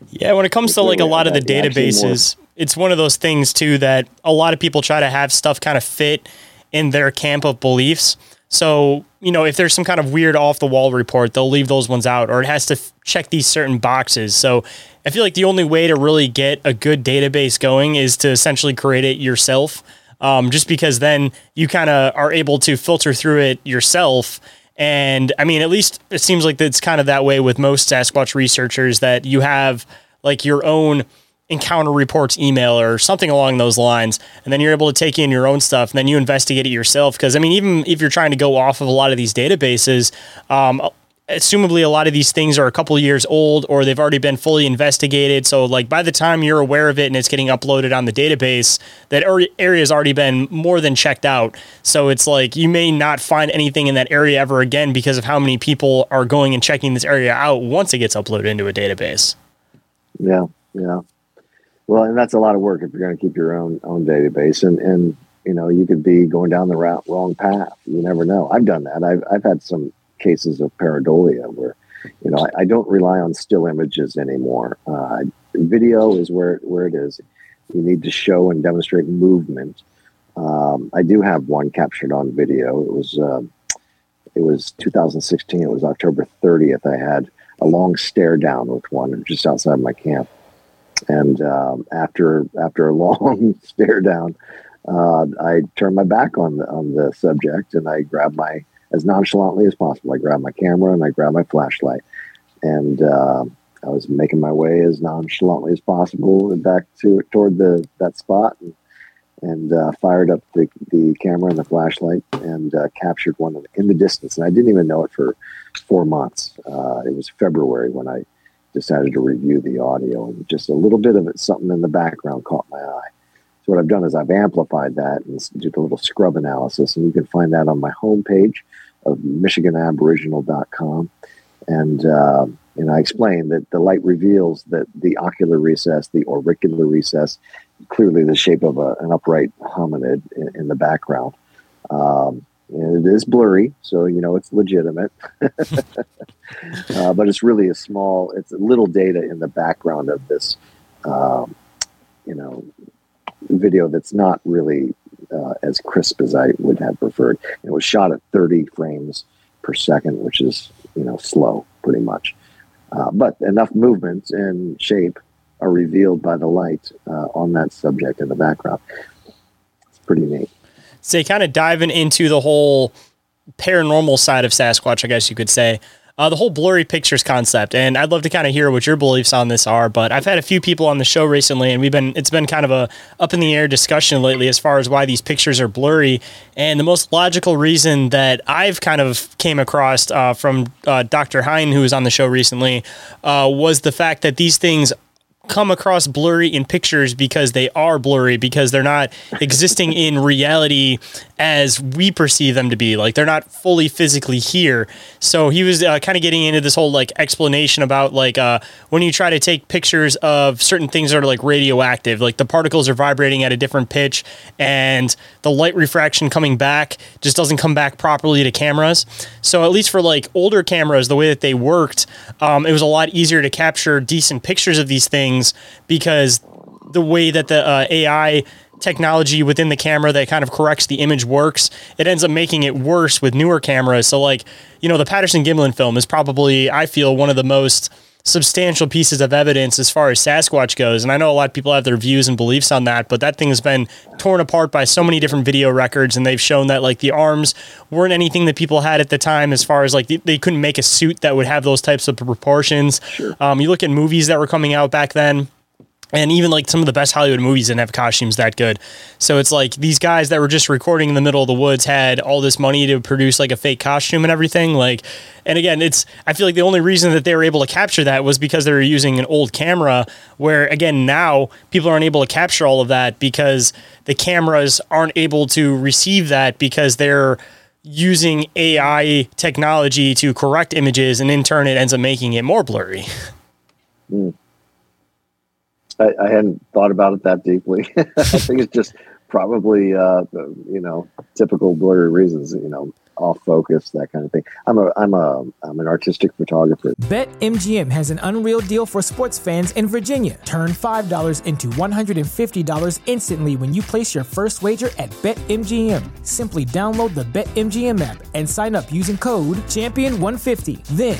Yeah, when it comes to like a lot of the databases, it's one of those things too that a lot of people try to have stuff kind of fit in their camp of beliefs. So, you know, if there's some kind of weird off the wall report, they'll leave those ones out or it has to f- check these certain boxes. So, I feel like the only way to really get a good database going is to essentially create it yourself um, just because then you kind of are able to filter through it yourself. And I mean, at least it seems like it's kind of that way with most Sasquatch researchers that you have like your own encounter reports email or something along those lines and then you're able to take in your own stuff and then you investigate it yourself because i mean even if you're trying to go off of a lot of these databases um, assumably a lot of these things are a couple years old or they've already been fully investigated. So like by the time you're aware of it and it's getting uploaded on the database that area has already been more than checked out. So it's like you may not find anything in that area ever again because of how many people are going and checking this area out once it gets uploaded into a database. Yeah yeah. Well and that's a lot of work if you're going to keep your own own database and and you know you could be going down the wrong path. You never know. I've done that. I've, I've had some cases of pareidolia where you know I, I don't rely on still images anymore. Uh, video is where where it is. You need to show and demonstrate movement. Um, I do have one captured on video. It was uh, it was 2016. It was October 30th. I had a long stare down with one just outside my camp, and um, after after a long stare down, uh, I turned my back on the on the subject and I grabbed my as nonchalantly as possible. I grabbed my camera and I grabbed my flashlight, and uh, I was making my way as nonchalantly as possible back to toward the that spot. And, and uh, fired up the, the camera and the flashlight and uh, captured one in the distance. And I didn't even know it for four months. Uh, it was February when I decided to review the audio, and just a little bit of it, something in the background caught my eye. So what I've done is I've amplified that and did a little scrub analysis, and you can find that on my homepage of MichiganAboriginal.com. And uh, and I explained that the light reveals that the ocular recess, the auricular recess, clearly the shape of a, an upright hominid in, in the background. Um, and it is blurry, so you know it's legitimate. uh, but it's really a small, it's a little data in the background of this, um, you know, video that's not really uh, as crisp as I would have preferred. It was shot at 30 frames per second, which is you know slow, pretty much. Uh, but enough movement and shape are revealed by the light uh, on that subject in the background. It's pretty neat. So, kind of diving into the whole paranormal side of Sasquatch, I guess you could say. Uh, the whole blurry pictures concept, and I'd love to kind of hear what your beliefs on this are. But I've had a few people on the show recently, and we've been it's been kind of a up in the air discussion lately as far as why these pictures are blurry. And the most logical reason that I've kind of came across uh, from uh, Dr. Hein, who was on the show recently, uh, was the fact that these things come across blurry in pictures because they are blurry because they're not existing in reality as we perceive them to be. Like they're not fully physically here. So he was uh, kind of getting into this whole like explanation about like uh, when you try to take pictures of certain things that are like radioactive like the particles are vibrating at a different pitch and the light refraction coming back just doesn't come back properly to cameras. So at least for like older cameras the way that they worked um, it was a lot easier to capture decent pictures of these things things because the way that the uh, AI technology within the camera that kind of corrects the image works, it ends up making it worse with newer cameras. So, like, you know, the Patterson Gimlin film is probably, I feel, one of the most substantial pieces of evidence as far as Sasquatch goes. And I know a lot of people have their views and beliefs on that, but that thing has been torn apart by so many different video records. And they've shown that like the arms weren't anything that people had at the time as far as like they couldn't make a suit that would have those types of proportions. Sure. Um, you look at movies that were coming out back then and even like some of the best Hollywood movies didn't have costumes that good. So it's like these guys that were just recording in the middle of the woods had all this money to produce like a fake costume and everything. Like, and again, it's I feel like the only reason that they were able to capture that was because they were using an old camera. Where again now people aren't able to capture all of that because the cameras aren't able to receive that because they're using AI technology to correct images, and in turn it ends up making it more blurry. Mm. I, I hadn't thought about it that deeply. I think it's just probably uh, you know typical blurry reasons. You know, off focus, that kind of thing. I'm a I'm a I'm an artistic photographer. Bet MGM has an unreal deal for sports fans in Virginia. Turn five dollars into one hundred and fifty dollars instantly when you place your first wager at Bet MGM. Simply download the Bet MGM app and sign up using code Champion150. Then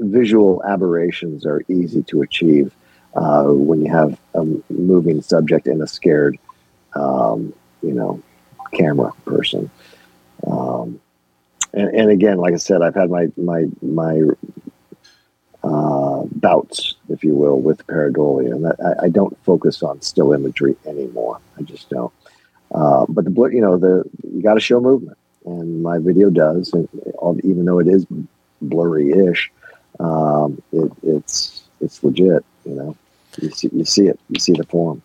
visual aberrations are easy to achieve uh, when you have a moving subject and a scared, um, you know, camera person. Um, and, and again, like I said, I've had my my my uh, bouts, if you will, with pareidolia, and I, I, don't focus on still imagery anymore. I just don't. Uh, but the you know the you got to show movement, and my video does, and even though it is blurry-ish, um, it, it's it's legit. You know, you see you see it, you see the form.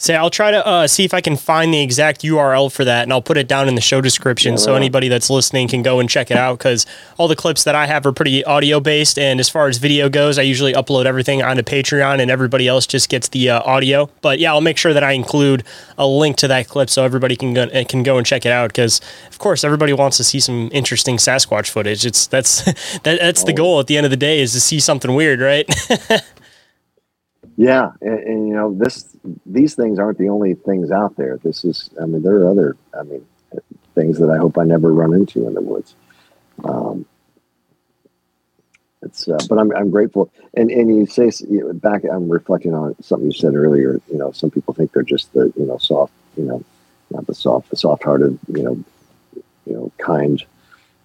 Say, I'll try to uh, see if I can find the exact URL for that, and I'll put it down in the show description yeah, so anybody that's listening can go and check it out. Because all the clips that I have are pretty audio based, and as far as video goes, I usually upload everything onto Patreon, and everybody else just gets the uh, audio. But yeah, I'll make sure that I include a link to that clip so everybody can go, can go and check it out. Because of course, everybody wants to see some interesting Sasquatch footage. It's that's that, that's the goal at the end of the day is to see something weird, right? Yeah, and, and, you know this these things aren't the only things out there. This is, I mean, there are other, I mean, things that I hope I never run into in the woods. Um, it's, uh, but I'm I'm grateful, and and you say you know, back. I'm reflecting on something you said earlier. You know, some people think they're just the you know soft, you know, not the soft, the soft-hearted, you know, you know, kind,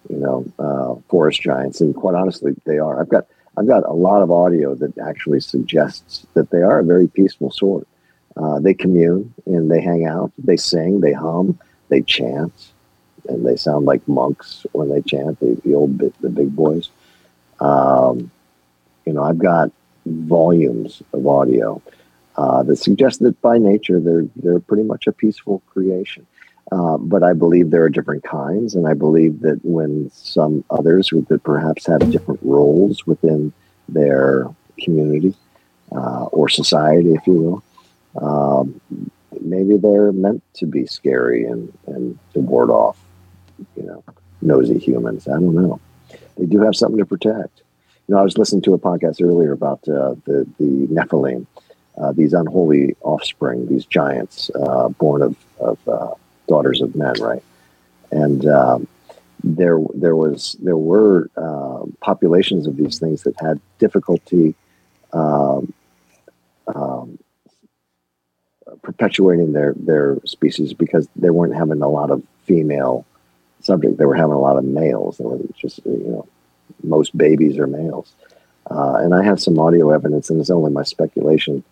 you know, uh, forest giants, and quite honestly, they are. I've got I've got a lot of audio that actually suggests that they are a very peaceful sort. Uh, they commune and they hang out. They sing, they hum, they chant, and they sound like monks when they chant. The, the old bit, the big boys. Um, you know, I've got volumes of audio uh, that suggest that by nature they're they're pretty much a peaceful creation. Uh, but I believe there are different kinds, and I believe that when some others that perhaps have different roles within their community uh, or society, if you will, um, maybe they're meant to be scary and, and to ward off, you know, nosy humans. I don't know. They do have something to protect. You know, I was listening to a podcast earlier about uh, the the Nephilim, uh, these unholy offspring, these giants uh, born of of daughters of men, right? And um, there, there was, there were uh, populations of these things that had difficulty um, um, perpetuating their their species because they weren't having a lot of female subject. They were having a lot of males. They were just you know most babies are males. Uh, and I have some audio evidence, and it's only my speculation,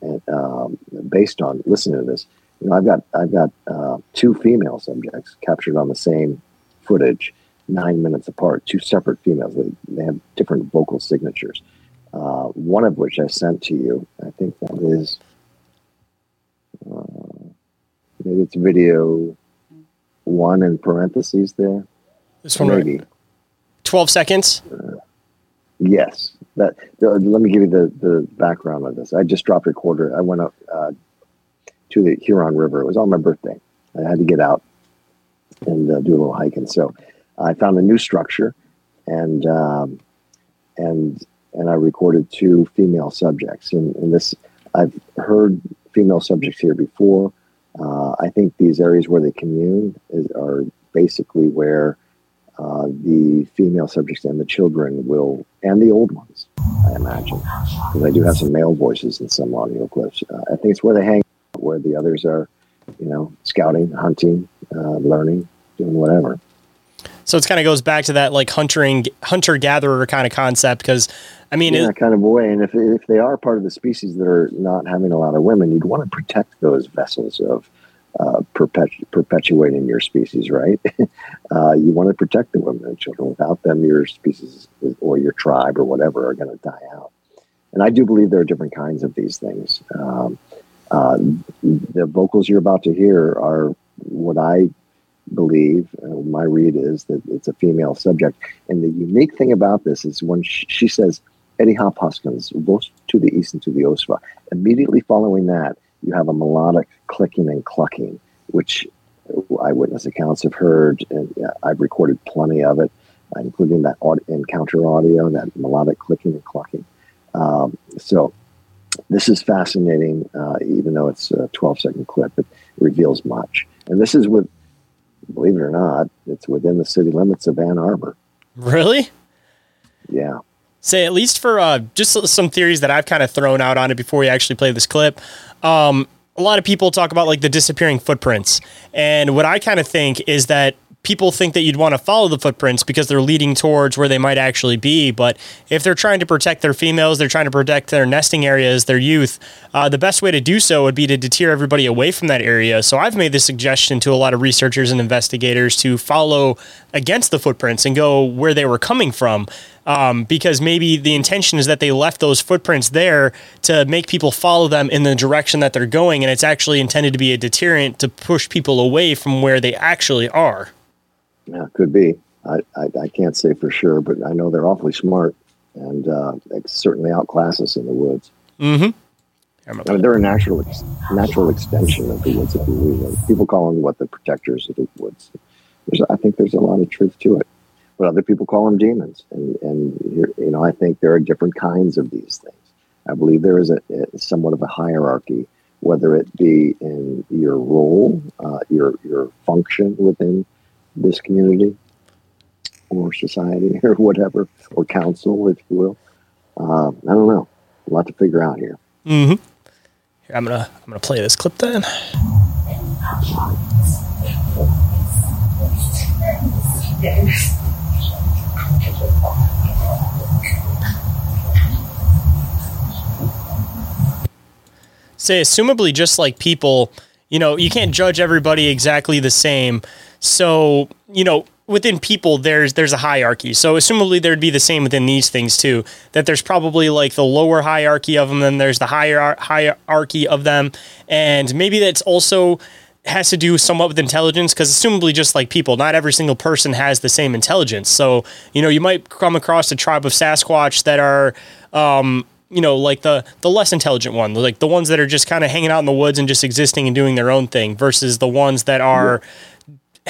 and, um, based on listening to this, you know, I've got I've got uh, two female subjects captured on the same footage, nine minutes apart. Two separate females. They, they have different vocal signatures. Uh, one of which I sent to you. I think that is uh, maybe it's video one in parentheses there. This one, maybe right. twelve seconds. Uh, yes. That. let me give you the the background of this. I just dropped a quarter. I went up uh, to the Huron River. It was on my birthday. I had to get out and uh, do a little hiking. So I found a new structure, and um, and and I recorded two female subjects. And, and this I've heard female subjects here before. Uh, I think these areas where they commune is, are basically where uh, the female subjects and the children will, and the old ones, I imagine, because I do have some male voices in some audio clips. Uh, I think it's where they hang where the others are, you know, scouting, hunting, uh, learning, doing whatever. So it kind of goes back to that like hunting, hunter gatherer kind of concept. Because I mean, yeah, it, kind of way. And if if they are part of the species that are not having a lot of women, you'd want to protect those vessels of uh, perpetu- perpetuating your species, right? uh, you want to protect the women and children. Without them, your species or your tribe or whatever are going to die out. And I do believe there are different kinds of these things. Um, uh, the vocals you're about to hear are what I believe, uh, my read is that it's a female subject. And the unique thing about this is when she, she says, Eddie Hop Hoskins, both to the east and to the Osva, immediately following that, you have a melodic clicking and clucking, which eyewitness accounts have heard, and I've recorded plenty of it. including that encounter audio, that melodic clicking and clucking. Um, so this is fascinating, uh, even though it's a 12 second clip. It reveals much, and this is with, believe it or not, it's within the city limits of Ann Arbor. Really? Yeah. Say at least for uh, just some theories that I've kind of thrown out on it before we actually play this clip. Um, a lot of people talk about like the disappearing footprints, and what I kind of think is that people think that you'd want to follow the footprints because they're leading towards where they might actually be. But if they're trying to protect their females, they're trying to protect their nesting areas, their youth, uh, the best way to do so would be to deter everybody away from that area. So I've made this suggestion to a lot of researchers and investigators to follow against the footprints and go where they were coming from. Um, because maybe the intention is that they left those footprints there to make people follow them in the direction that they're going, and it's actually intended to be a deterrent to push people away from where they actually are. Yeah, could be. I, I, I, can't say for sure, but I know they're awfully smart and uh, they certainly outclass us in the woods. Mm-hmm. I mean, they're a natural ex- natural extension of the woods. If you people call them what the protectors of the woods. There's, I think there's a lot of truth to it, but other people call them demons. And and you know, I think there are different kinds of these things. I believe there is a, a somewhat of a hierarchy, whether it be in your role, uh, your your function within this community or society or whatever, or council, if you will. Uh, I don't know. A lot to figure out here. Mm-hmm. Here, I'm gonna I'm gonna play this clip then. Say, assumably, just like people, you know, you can't judge everybody exactly the same. So, you know, within people there's there's a hierarchy. So assumably there'd be the same within these things too. That there's probably like the lower hierarchy of them, then there's the higher hierarchy of them, and maybe that's also has to do somewhat with intelligence because assumably just like people not every single person has the same intelligence so you know you might come across a tribe of sasquatch that are um, you know like the the less intelligent one like the ones that are just kind of hanging out in the woods and just existing and doing their own thing versus the ones that are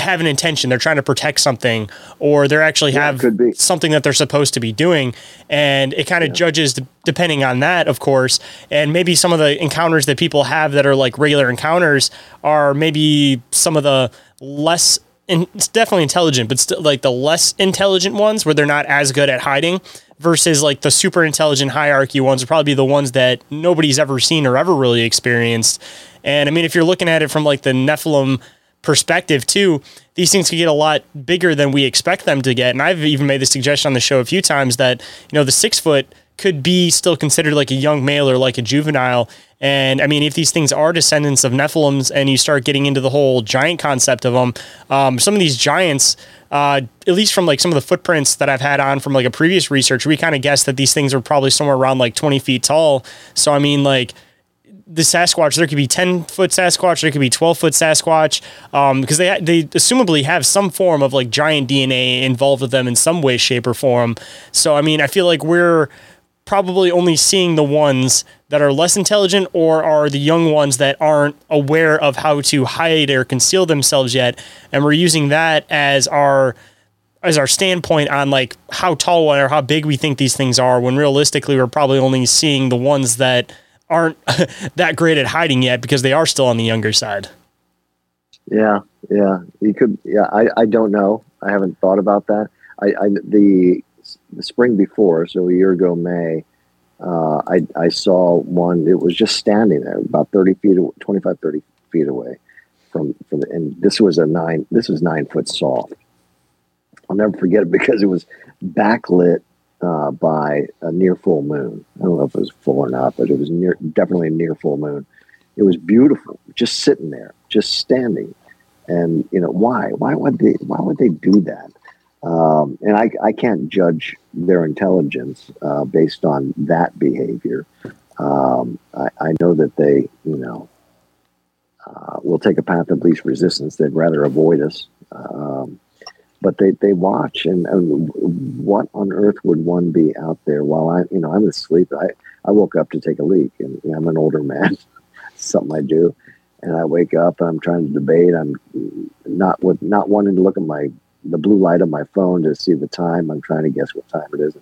have an intention. They're trying to protect something, or they're actually yeah, have something that they're supposed to be doing. And it kind of yeah. judges depending on that, of course. And maybe some of the encounters that people have that are like regular encounters are maybe some of the less. And it's definitely intelligent, but still like the less intelligent ones where they're not as good at hiding versus like the super intelligent hierarchy ones would probably be the ones that nobody's ever seen or ever really experienced. And I mean, if you're looking at it from like the Nephilim perspective too, these things can get a lot bigger than we expect them to get. And I've even made the suggestion on the show a few times that, you know, the six foot could be still considered like a young male or like a juvenile. And I mean, if these things are descendants of Nephilims and you start getting into the whole giant concept of them, um, some of these giants, uh, at least from like some of the footprints that I've had on from like a previous research, we kind of guessed that these things are probably somewhere around like 20 feet tall. So, I mean, like, the Sasquatch, there could be 10 foot Sasquatch, there could be 12 foot Sasquatch, um, because they, they assumably have some form of like giant DNA involved with them in some way, shape, or form. So, I mean, I feel like we're probably only seeing the ones that are less intelligent or are the young ones that aren't aware of how to hide or conceal themselves yet. And we're using that as our as our standpoint on like how tall or how big we think these things are when realistically we're probably only seeing the ones that aren't that great at hiding yet because they are still on the younger side. Yeah, yeah, you could. Yeah, I, I don't know. I haven't thought about that. I, I the the spring before, so a year ago, May, uh, I I saw one. It was just standing there, about thirty feet, 25, 30 feet away from from. The, and this was a nine. This was nine foot soft. I'll never forget it because it was backlit uh, by a near full moon. I don't know if it was full or not, but it was near, definitely a near full moon. It was beautiful, just sitting there, just standing. And you know why? Why would they? Why would they do that? Um, and I, I can't judge their intelligence uh, based on that behavior. Um, I, I, know that they, you know, uh, will take a path of least resistance. They'd rather avoid us. Um, but they, they watch and, and, what on earth would one be out there while I you know I'm asleep I, I woke up to take a leak and you know, I'm an older man something I do and I wake up and I'm trying to debate I'm not with not wanting to look at my the blue light of my phone to see the time. I'm trying to guess what time it is.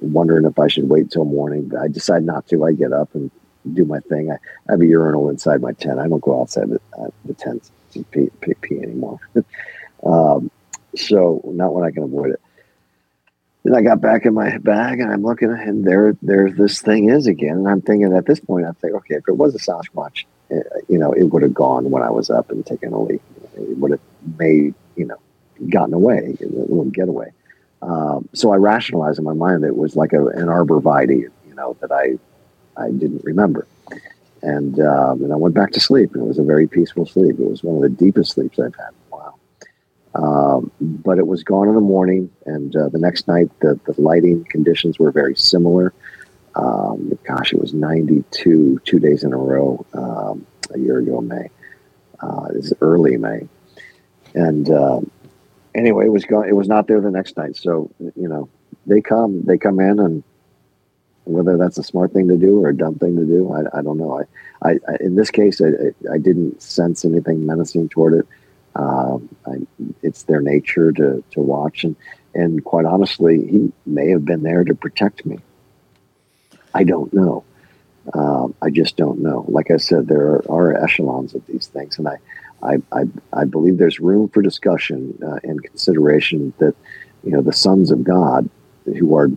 wondering if I should wait till morning. I decide not to. I get up and do my thing. I, I have a urinal inside my tent. I don't go outside the, uh, the tent to pee, pee, pee anymore. um, so not when I can avoid it. Then I got back in my bag and I'm looking and there, there this thing is again. And I'm thinking at this point, I think, okay, if it was a Sasquatch, uh, you know, it would have gone when I was up and taken a leak. It would have made, you know, gotten away, a little getaway. Um, so I rationalized in my mind that it was like a, an arborvitae, you know, that I I didn't remember. And um, and I went back to sleep, and it was a very peaceful sleep. It was one of the deepest sleeps I've had. Um, but it was gone in the morning, and uh, the next night the, the lighting conditions were very similar. Um, gosh, it was 92 two days in a row um, a year ago, May. Uh, it was early May, and um, anyway, it was gone. It was not there the next night. So you know, they come, they come in, and whether that's a smart thing to do or a dumb thing to do, I, I don't know. I, I, I in this case, I, I, didn't sense anything menacing toward it. Um, I, it's their nature to to watch, and and quite honestly, he may have been there to protect me. I don't know. Um, I just don't know. Like I said, there are, are echelons of these things, and I, I, I, I believe there's room for discussion uh, and consideration that, you know, the sons of God who are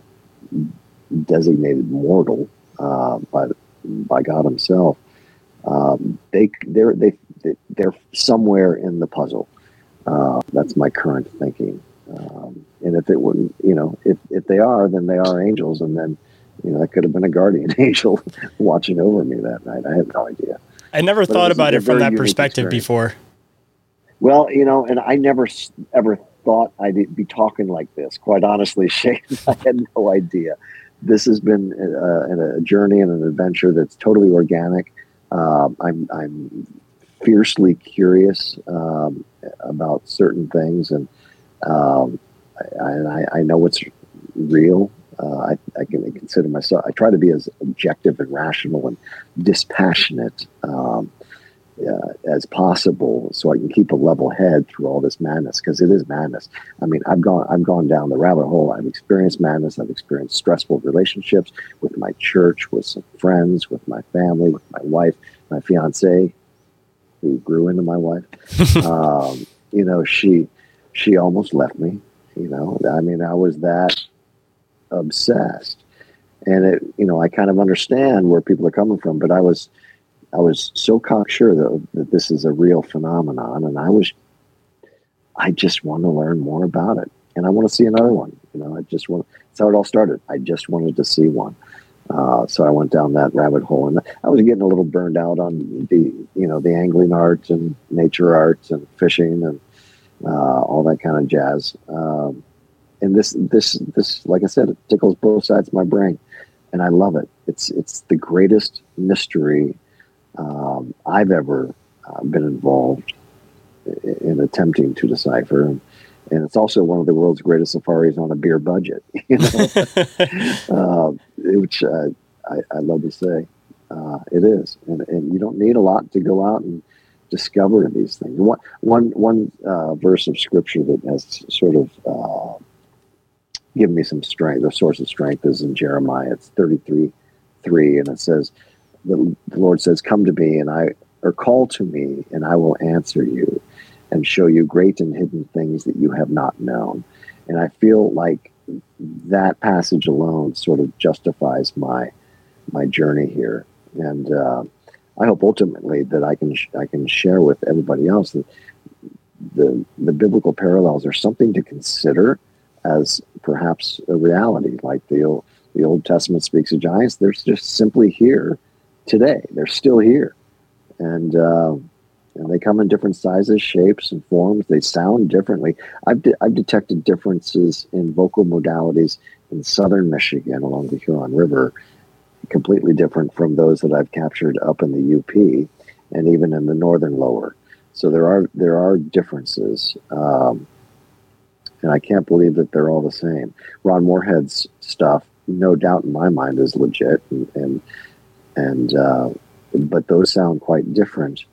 designated mortal uh, by by God Himself, um, they they're they they're somewhere in the puzzle. Uh, that's my current thinking. Um, and if it wouldn't, you know, if if they are, then they are angels, and then you know that could have been a guardian angel watching over me that night. I have no idea. I never but thought it about it from that perspective experience. before. Well, you know, and I never ever thought I'd be talking like this. Quite honestly, Shayn, I had no idea. This has been a, a journey and an adventure that's totally organic. Um, I'm, I'm fiercely curious um, about certain things, and um, I, I, know what's real. Uh, I, I, can consider myself, I try to be as objective and rational and dispassionate um, uh, as possible so I can keep a level head through all this madness because it is madness. I mean, I've gone, I've gone down the rabbit hole. I've experienced madness. I've experienced stressful relationships with my church, with some friends, with my family, with my wife, my fiance, who grew into my wife. um, you know, she, she almost left me. You know, I mean, I was that obsessed. And it, you know, I kind of understand where people are coming from, but I was, I was so cocksure that, that this is a real phenomenon, and I was, I just want to learn more about it, and I want to see another one. You know, I just want. That's how it all started. I just wanted to see one. Uh, so I went down that rabbit hole, and I was getting a little burned out on the, you know, the angling arts and nature arts and fishing and uh, all that kind of jazz. Um, and this this this like I said, it tickles both sides of my brain, and I love it. It's it's the greatest mystery um, I've ever uh, been involved in attempting to decipher. And, and it's also one of the world's greatest safaris on a beer budget, you know, uh, which uh, I, I, love to say uh, it is. And, and, you don't need a lot to go out and discover these things. One, one, one uh, verse of scripture that has sort of uh, give me some strength. The source of strength is in Jeremiah. It's 33 3, and it says, the, Lord says, Come to me, and I, or call to me, and I will answer you and show you great and hidden things that you have not known. And I feel like that passage alone sort of justifies my my journey here. And uh, I hope ultimately that I can sh- I can share with everybody else that the the biblical parallels are something to consider as perhaps a reality. Like the old, the Old Testament speaks of giants, they're just simply here today. They're still here, and uh, and they come in different sizes, shapes, and forms. They sound differently. I've de- I've detected differences in vocal modalities in southern Michigan along the Huron River, completely different from those that I've captured up in the UP and even in the northern lower. So there are there are differences. Um, and I can't believe that they're all the same. Ron Morehead's stuff, no doubt in my mind, is legit, and and, and uh, but those sound quite different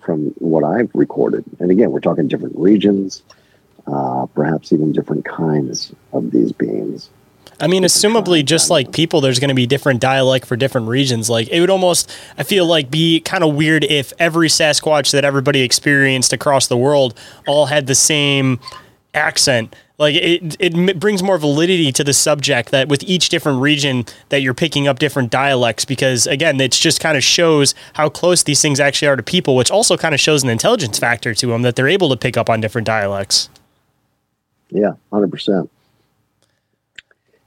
from what I've recorded. And again, we're talking different regions, uh, perhaps even different kinds of these beings. I mean, assumably, just like people, there's going to be different dialect for different regions. Like, it would almost, I feel like, be kind of weird if every Sasquatch that everybody experienced across the world all had the same accent. Like, it, it brings more validity to the subject that with each different region that you're picking up different dialects because, again, it just kind of shows how close these things actually are to people, which also kind of shows an intelligence factor to them that they're able to pick up on different dialects. Yeah, 100%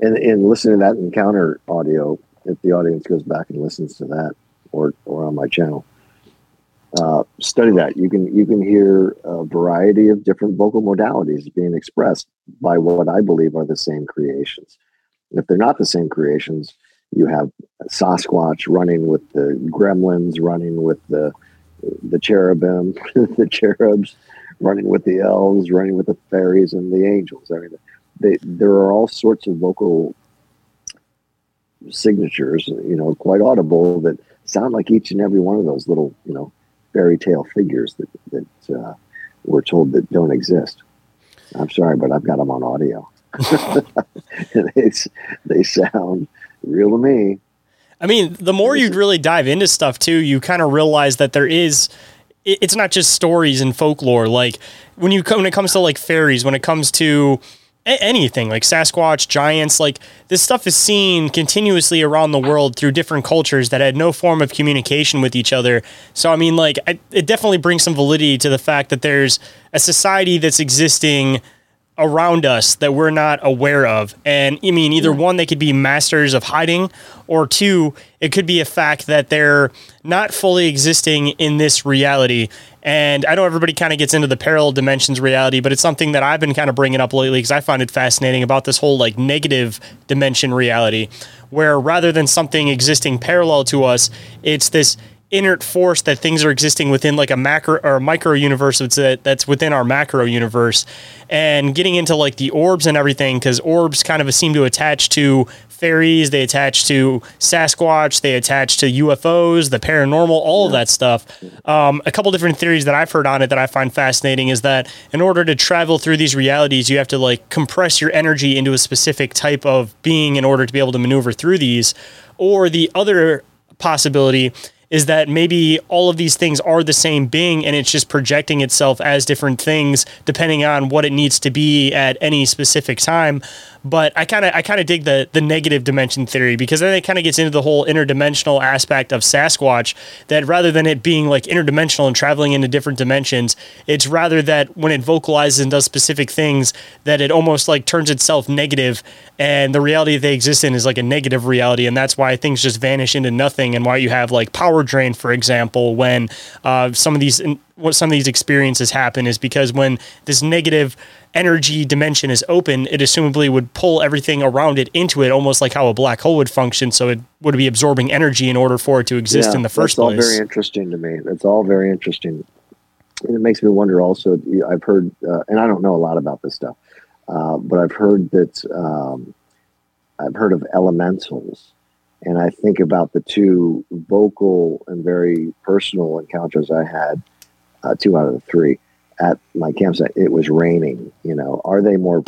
and and listening to that encounter audio, if the audience goes back and listens to that, or or on my channel, uh, study that. You can you can hear a variety of different vocal modalities being expressed by what I believe are the same creations. If they're not the same creations, you have Sasquatch running with the gremlins, running with the the cherubim, the cherubs, running with the elves, running with the fairies and the angels. I mean, they, there are all sorts of vocal signatures, you know, quite audible that sound like each and every one of those little, you know, fairy tale figures that that uh, we're told that don't exist. I'm sorry, but I've got them on audio. they, sound real to me. I mean, the more you really dive into stuff too, you kind of realize that there is it's not just stories and folklore. Like when you when it comes to like fairies, when it comes to anything like Sasquatch, giants, like this stuff is seen continuously around the world through different cultures that had no form of communication with each other. So, I mean, like, I, it definitely brings some validity to the fact that there's a society that's existing around us that we're not aware of. And I mean, either one, they could be masters of hiding, or two, it could be a fact that they're not fully existing in this reality. And I know everybody kind of gets into the parallel dimensions reality, but it's something that I've been kind of bringing up lately because I find it fascinating about this whole like negative dimension reality, where rather than something existing parallel to us, it's this inert force that things are existing within like a macro or a micro universe that's, that's within our macro universe and getting into like the orbs and everything because orbs kind of seem to attach to fairies they attach to sasquatch they attach to ufos the paranormal all of that stuff. Um, a couple different theories that i've heard on it that i find fascinating is that in order to travel through these realities you have to like compress your energy into a specific type of being in order to be able to maneuver through these. Or the other possibility is that maybe all of these things are the same being and it's just projecting itself as different things depending on what it needs to be at any specific time. But I kind of I kind of dig the the negative dimension theory because then it kind of gets into the whole interdimensional aspect of Sasquatch. That rather than it being like interdimensional and traveling into different dimensions, it's rather that when it vocalizes and does specific things, that it almost like turns itself negative, and the reality they exist in is like a negative reality, and that's why things just vanish into nothing, and why you have like power drain, for example, when uh, some of these what some of these experiences happen is because when this negative energy dimension is open, it assumably would pull everything around it into it, almost like how a black hole would function. So it would be absorbing energy in order for it to exist yeah, in the first that's place. That's all very interesting to me. That's all very interesting. And it makes me wonder also, I've heard, uh, and I don't know a lot about this stuff, uh, but I've heard that, um, I've heard of elementals. And I think about the two vocal and very personal encounters I had, uh, two out of the three at my campsite, it was raining. You know, are they more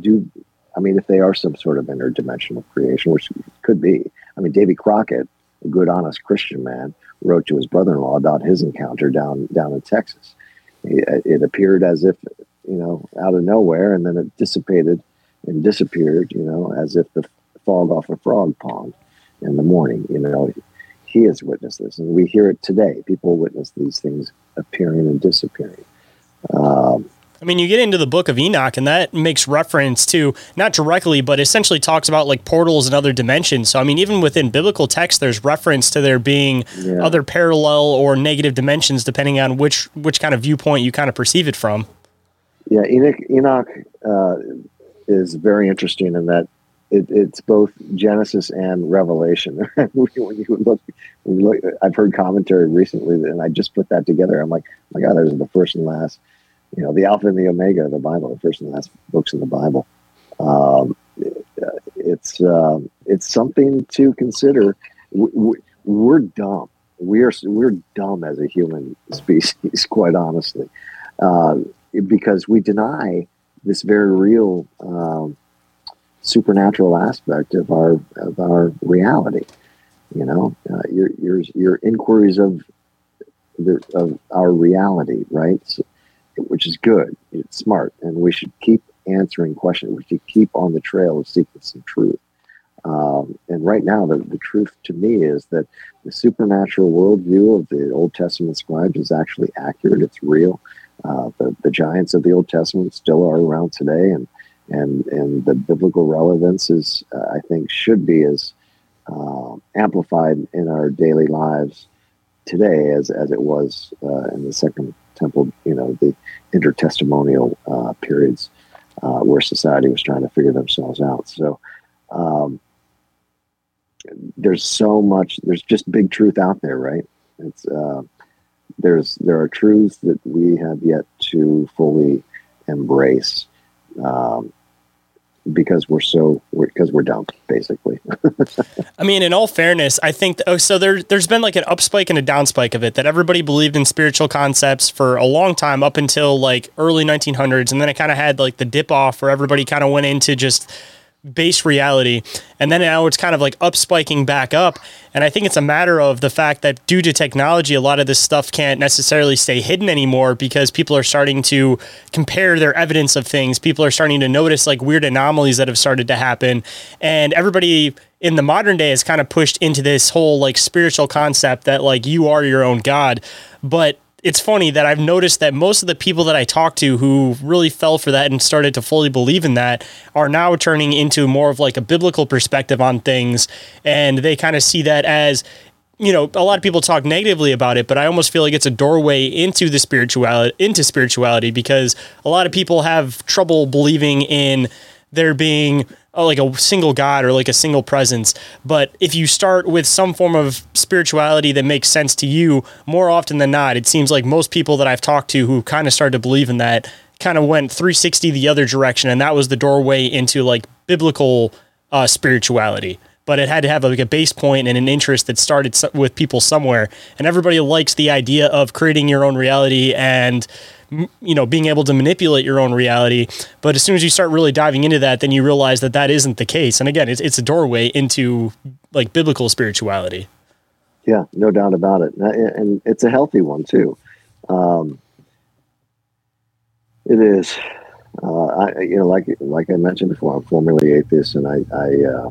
do? I mean, if they are some sort of interdimensional creation, which could be. I mean, Davy Crockett, a good, honest Christian man, wrote to his brother-in-law about his encounter down down in Texas. It, it appeared as if you know out of nowhere, and then it dissipated and disappeared. You know, as if the fog off a frog pond in the morning. You know, he has witnessed this, and we hear it today. People witness these things appearing and disappearing. Um, I mean, you get into the book of Enoch, and that makes reference to not directly, but essentially talks about like portals and other dimensions. So, I mean, even within biblical text, there's reference to there being yeah. other parallel or negative dimensions, depending on which which kind of viewpoint you kind of perceive it from. Yeah, Enoch, Enoch uh, is very interesting in that it, it's both Genesis and Revelation. when you look, when you look, I've heard commentary recently, and I just put that together. I'm like, oh my God, there's the first and last, you know, the Alpha and the Omega of the Bible, the first and last books of the Bible. Um, it's uh, it's something to consider. We're dumb. We are we're dumb as a human species, quite honestly, uh, because we deny this very real um, supernatural aspect of our of our reality. You know, uh, your your your inquiries of the, of our reality, right? So, which is good. It's smart, and we should keep answering questions. We should keep on the trail of seeking some truth. Um, and right now, the, the truth to me is that the supernatural worldview of the Old Testament scribes is actually accurate. It's real. Uh, the, the giants of the Old Testament still are around today, and and and the biblical relevance is, uh, I think, should be as uh, amplified in our daily lives today as as it was uh, in the Second Temple. You know, the intertestamental uh, periods uh, where society was trying to figure themselves out. So. Um, there's so much there's just big truth out there right it's uh, there's there are truths that we have yet to fully embrace um, because we're so because we're, we're dumb basically. I mean in all fairness i think th- oh, so there there's been like an up spike and a down spike of it that everybody believed in spiritual concepts for a long time up until like early 1900s and then it kind of had like the dip off where everybody kind of went into just base reality. And then now it's kind of like up spiking back up. And I think it's a matter of the fact that due to technology, a lot of this stuff can't necessarily stay hidden anymore because people are starting to compare their evidence of things. People are starting to notice like weird anomalies that have started to happen. And everybody in the modern day is kind of pushed into this whole like spiritual concept that like you are your own God. But it's funny that I've noticed that most of the people that I talk to who really fell for that and started to fully believe in that are now turning into more of like a biblical perspective on things. And they kind of see that as, you know, a lot of people talk negatively about it, but I almost feel like it's a doorway into the spirituality, into spirituality, because a lot of people have trouble believing in there being like a single God or like a single presence. But if you start with some form of spirituality that makes sense to you, more often than not, it seems like most people that I've talked to who kind of started to believe in that kind of went 360 the other direction. And that was the doorway into like biblical uh, spirituality. But it had to have like a base point and an interest that started with people somewhere. And everybody likes the idea of creating your own reality and you know being able to manipulate your own reality. But as soon as you start really diving into that then you realize that that isn't the case. And again it's, it's a doorway into like biblical spirituality. Yeah no doubt about it. And it's a healthy one too. Um, it is uh, I, you know like like i mentioned before i'm formerly atheist and i I, uh,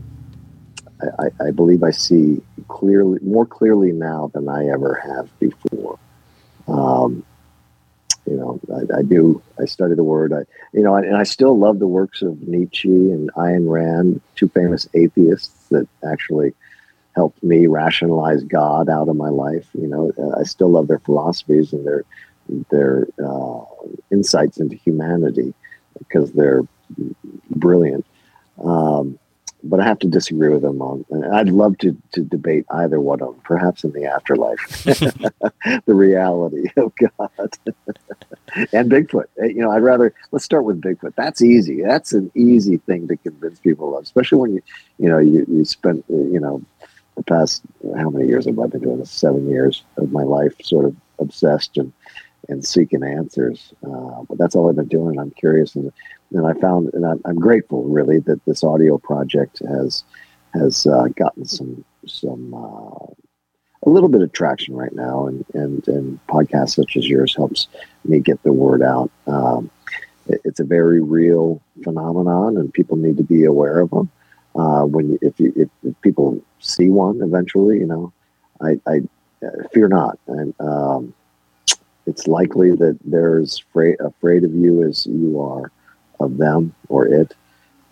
I, I believe I see clearly, more clearly now than I ever have before. Um, you know, I, I, do. I study the word. I, you know, and I still love the works of Nietzsche and Ayn Rand, two famous atheists that actually helped me rationalize God out of my life. You know, I still love their philosophies and their their uh, insights into humanity because they're brilliant. Um, but I have to disagree with them on. I'd love to to debate either one of them, perhaps in the afterlife, the reality of God and Bigfoot. Eh, you know, I'd rather let's start with Bigfoot. That's easy. That's an easy thing to convince people of, especially when you you know you you spent you know the past how many years have I been doing this? Seven years of my life, sort of obsessed and and seeking answers. Uh, but that's all I've been doing. I'm curious, and and I found, and I'm, I'm grateful really that this audio project has has uh, gotten some some uh, a little bit of traction right now, and and and podcasts such as yours helps me get the word out. Um, it, it's a very real phenomenon, and people need to be aware of them. Uh, when if, you, if, if people see one eventually, you know, I, I uh, fear not, and um, it's likely that they're as afraid, afraid of you as you are of them or it.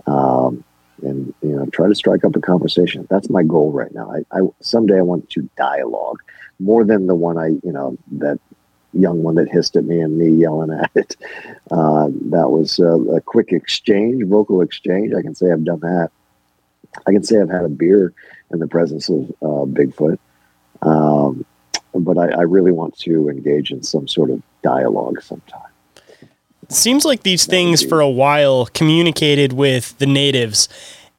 Um, and you know, try to strike up a conversation. That's my goal right now. I, I someday I want to dialogue more than the one I, you know, that young one that hissed at me and me yelling at it. Uh, that was a, a quick exchange, vocal exchange. I can say I've done that. I can say I've had a beer in the presence of uh, Bigfoot. Um, but I, I really want to engage in some sort of dialogue sometime. Seems like these things for a while communicated with the natives.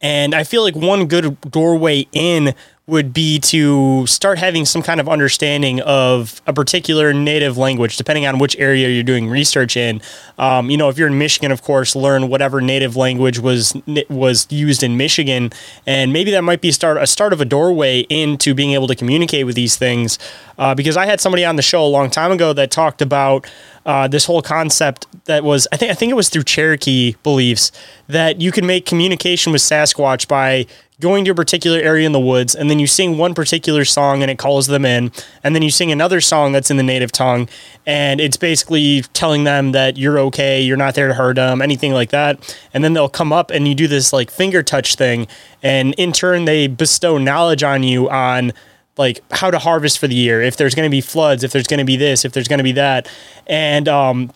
And I feel like one good doorway in would be to start having some kind of understanding of a particular native language, depending on which area you're doing research in. Um, you know, if you're in Michigan, of course, learn whatever native language was was used in Michigan, and maybe that might be start a start of a doorway into being able to communicate with these things. Uh, because I had somebody on the show a long time ago that talked about uh, this whole concept that was I think I think it was through Cherokee beliefs that you can make communication with Sasquatch by going to a particular area in the woods and then you sing one particular song and it calls them in and then you sing another song that's in the native tongue and it's basically telling them that you're okay you're not there to hurt them anything like that. And then they'll come up and you do this like finger touch thing and in turn they bestow knowledge on you on like how to harvest for the year. If there's going to be floods if there's going to be this if there's going to be that. And um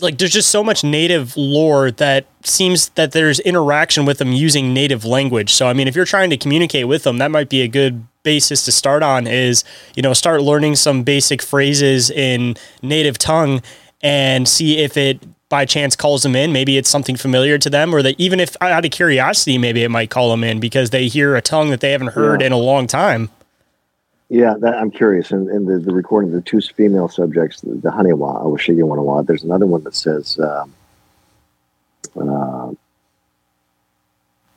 like there's just so much native lore that seems that there's interaction with them using native language. So I mean, if you're trying to communicate with them, that might be a good basis to start on is, you know, start learning some basic phrases in native tongue and see if it by chance calls them in. Maybe it's something familiar to them or that even if out of curiosity, maybe it might call them in because they hear a tongue that they haven't heard yeah. in a long time. Yeah, that, I'm curious. In, in the, the recording, the two female subjects, the, the Haniwa, Awashigi Wanawa, there's another one that says, uh, uh,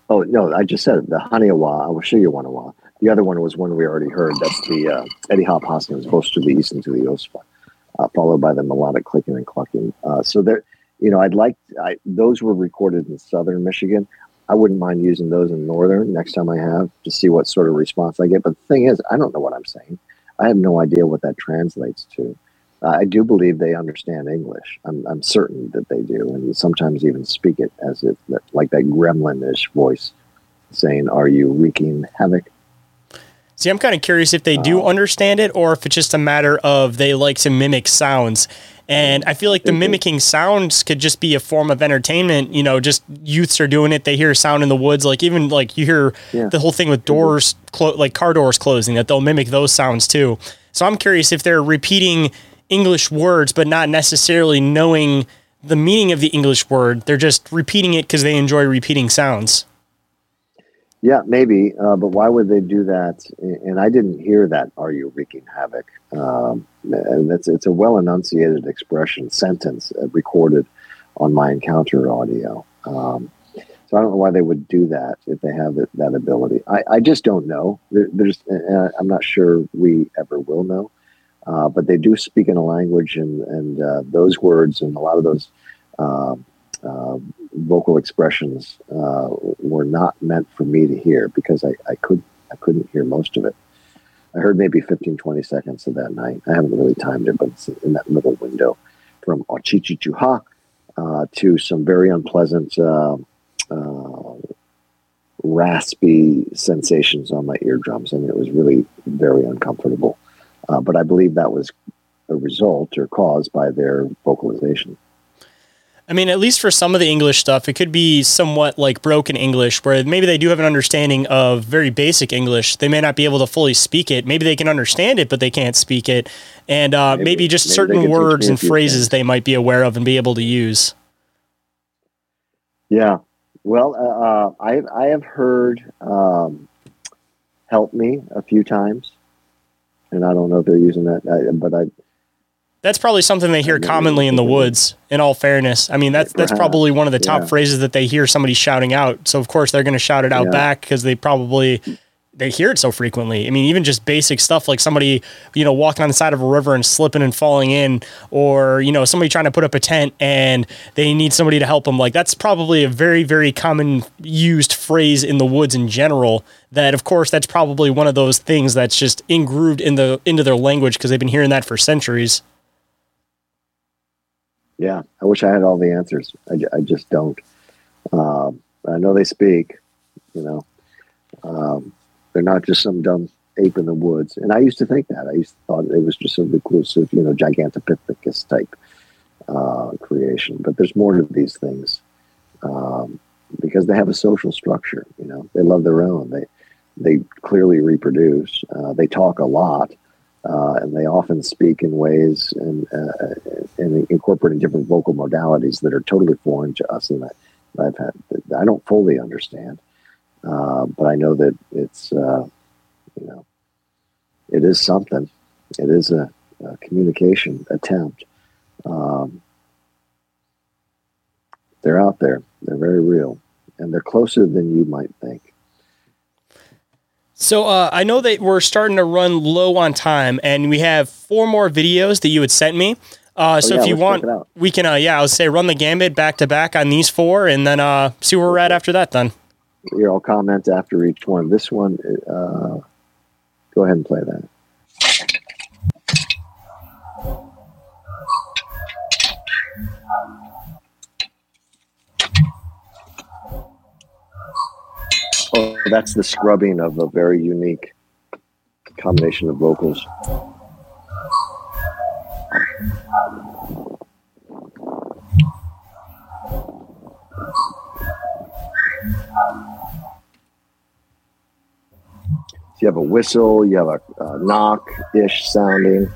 oh, no, I just said it, the Haniwa, Awashigi Wanawa. The other one was one we already heard. That's the uh, Eddie Hop Hoskins, Close to the East and to the Ospa, uh, followed by the melodic clicking and clucking. Uh, so there, you know, I'd like, I, those were recorded in southern Michigan. I wouldn't mind using those in Northern next time I have to see what sort of response I get. But the thing is, I don't know what I'm saying. I have no idea what that translates to. Uh, I do believe they understand English. I'm, I'm certain that they do, and sometimes even speak it as if like that gremlinish voice saying, "Are you wreaking havoc?" See, I'm kind of curious if they do uh, understand it, or if it's just a matter of they like to mimic sounds. And I feel like the mimicking sounds could just be a form of entertainment. You know, just youths are doing it. They hear a sound in the woods, like even like you hear yeah. the whole thing with doors, clo- like car doors closing, that they'll mimic those sounds too. So I'm curious if they're repeating English words, but not necessarily knowing the meaning of the English word. They're just repeating it because they enjoy repeating sounds. Yeah, maybe, uh, but why would they do that? And I didn't hear that. Are you wreaking havoc? Um, and it's it's a well enunciated expression sentence uh, recorded on my encounter audio. Um, so I don't know why they would do that if they have it, that ability. I, I just don't know. There, there's uh, I'm not sure we ever will know. Uh, but they do speak in a language, and and uh, those words and a lot of those um, uh, vocal expressions uh, were not meant for me to hear because I, I could I couldn't hear most of it. I heard maybe 15, 20 seconds of that night. I haven't really timed it, but it's in that middle window from Ochichichuha uh, to some very unpleasant, uh, uh, raspy sensations on my eardrums. Mean, it was really very uncomfortable. Uh, but I believe that was a result or caused by their vocalization. I mean, at least for some of the English stuff, it could be somewhat like broken English, where maybe they do have an understanding of very basic English. They may not be able to fully speak it. Maybe they can understand it, but they can't speak it. And uh, maybe, maybe, just maybe certain words and phrases they might be aware of and be able to use. Yeah. Well, uh, uh I, I have heard um, Help Me a few times. And I don't know if they're using that, but I that's probably something they hear commonly in the woods. In all fairness, I mean that's that's probably one of the top yeah. phrases that they hear somebody shouting out. So of course they're going to shout it out yeah. back because they probably they hear it so frequently. I mean, even just basic stuff like somebody, you know, walking on the side of a river and slipping and falling in, or, you know, somebody trying to put up a tent and they need somebody to help them. Like, that's probably a very, very common used phrase in the woods in general. That, of course, that's probably one of those things that's just ingrooved in the into their language because they've been hearing that for centuries. Yeah, I wish I had all the answers. I, I just don't. Um, I know they speak, you know. Um, they're not just some dumb ape in the woods. And I used to think that. I used to thought it was just a reclusive, you know, Gigantopithecus type uh, creation. But there's more to these things um, because they have a social structure. You know, they love their own. They they clearly reproduce. Uh, they talk a lot. Uh, and they often speak in ways and, uh, and incorporating different vocal modalities that are totally foreign to us and that I've had I don't fully understand, uh, but I know that it's uh, you know, it is something. It is a, a communication attempt. Um, they're out there. They're very real, and they're closer than you might think. So uh, I know that we're starting to run low on time, and we have four more videos that you had sent me. Uh, so Oh, yeah, if you want, check it out. we can, uh, yeah, I would say run the gambit back to back on these four, and then uh, see where we're at after that. Then Here, I'll comment after each one. This one, uh, go ahead and play that. That's the scrubbing of a very unique combination of vocals. So you have a whistle, you have a, uh knock-ish sounding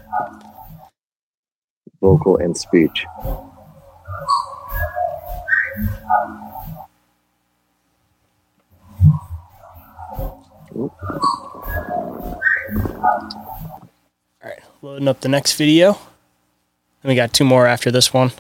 vocal and speech. All right, loading up the next video. And we got two more after this one.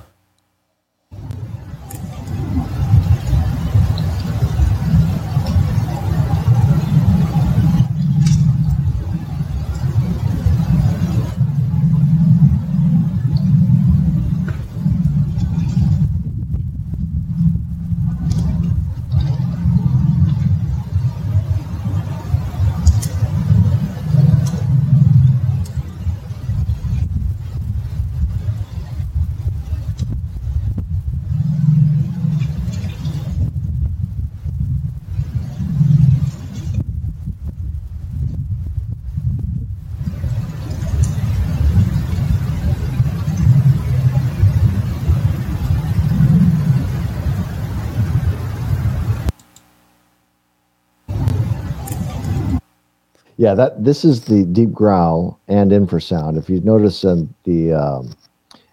Yeah, that this is the deep growl and infrasound. If you notice in the um,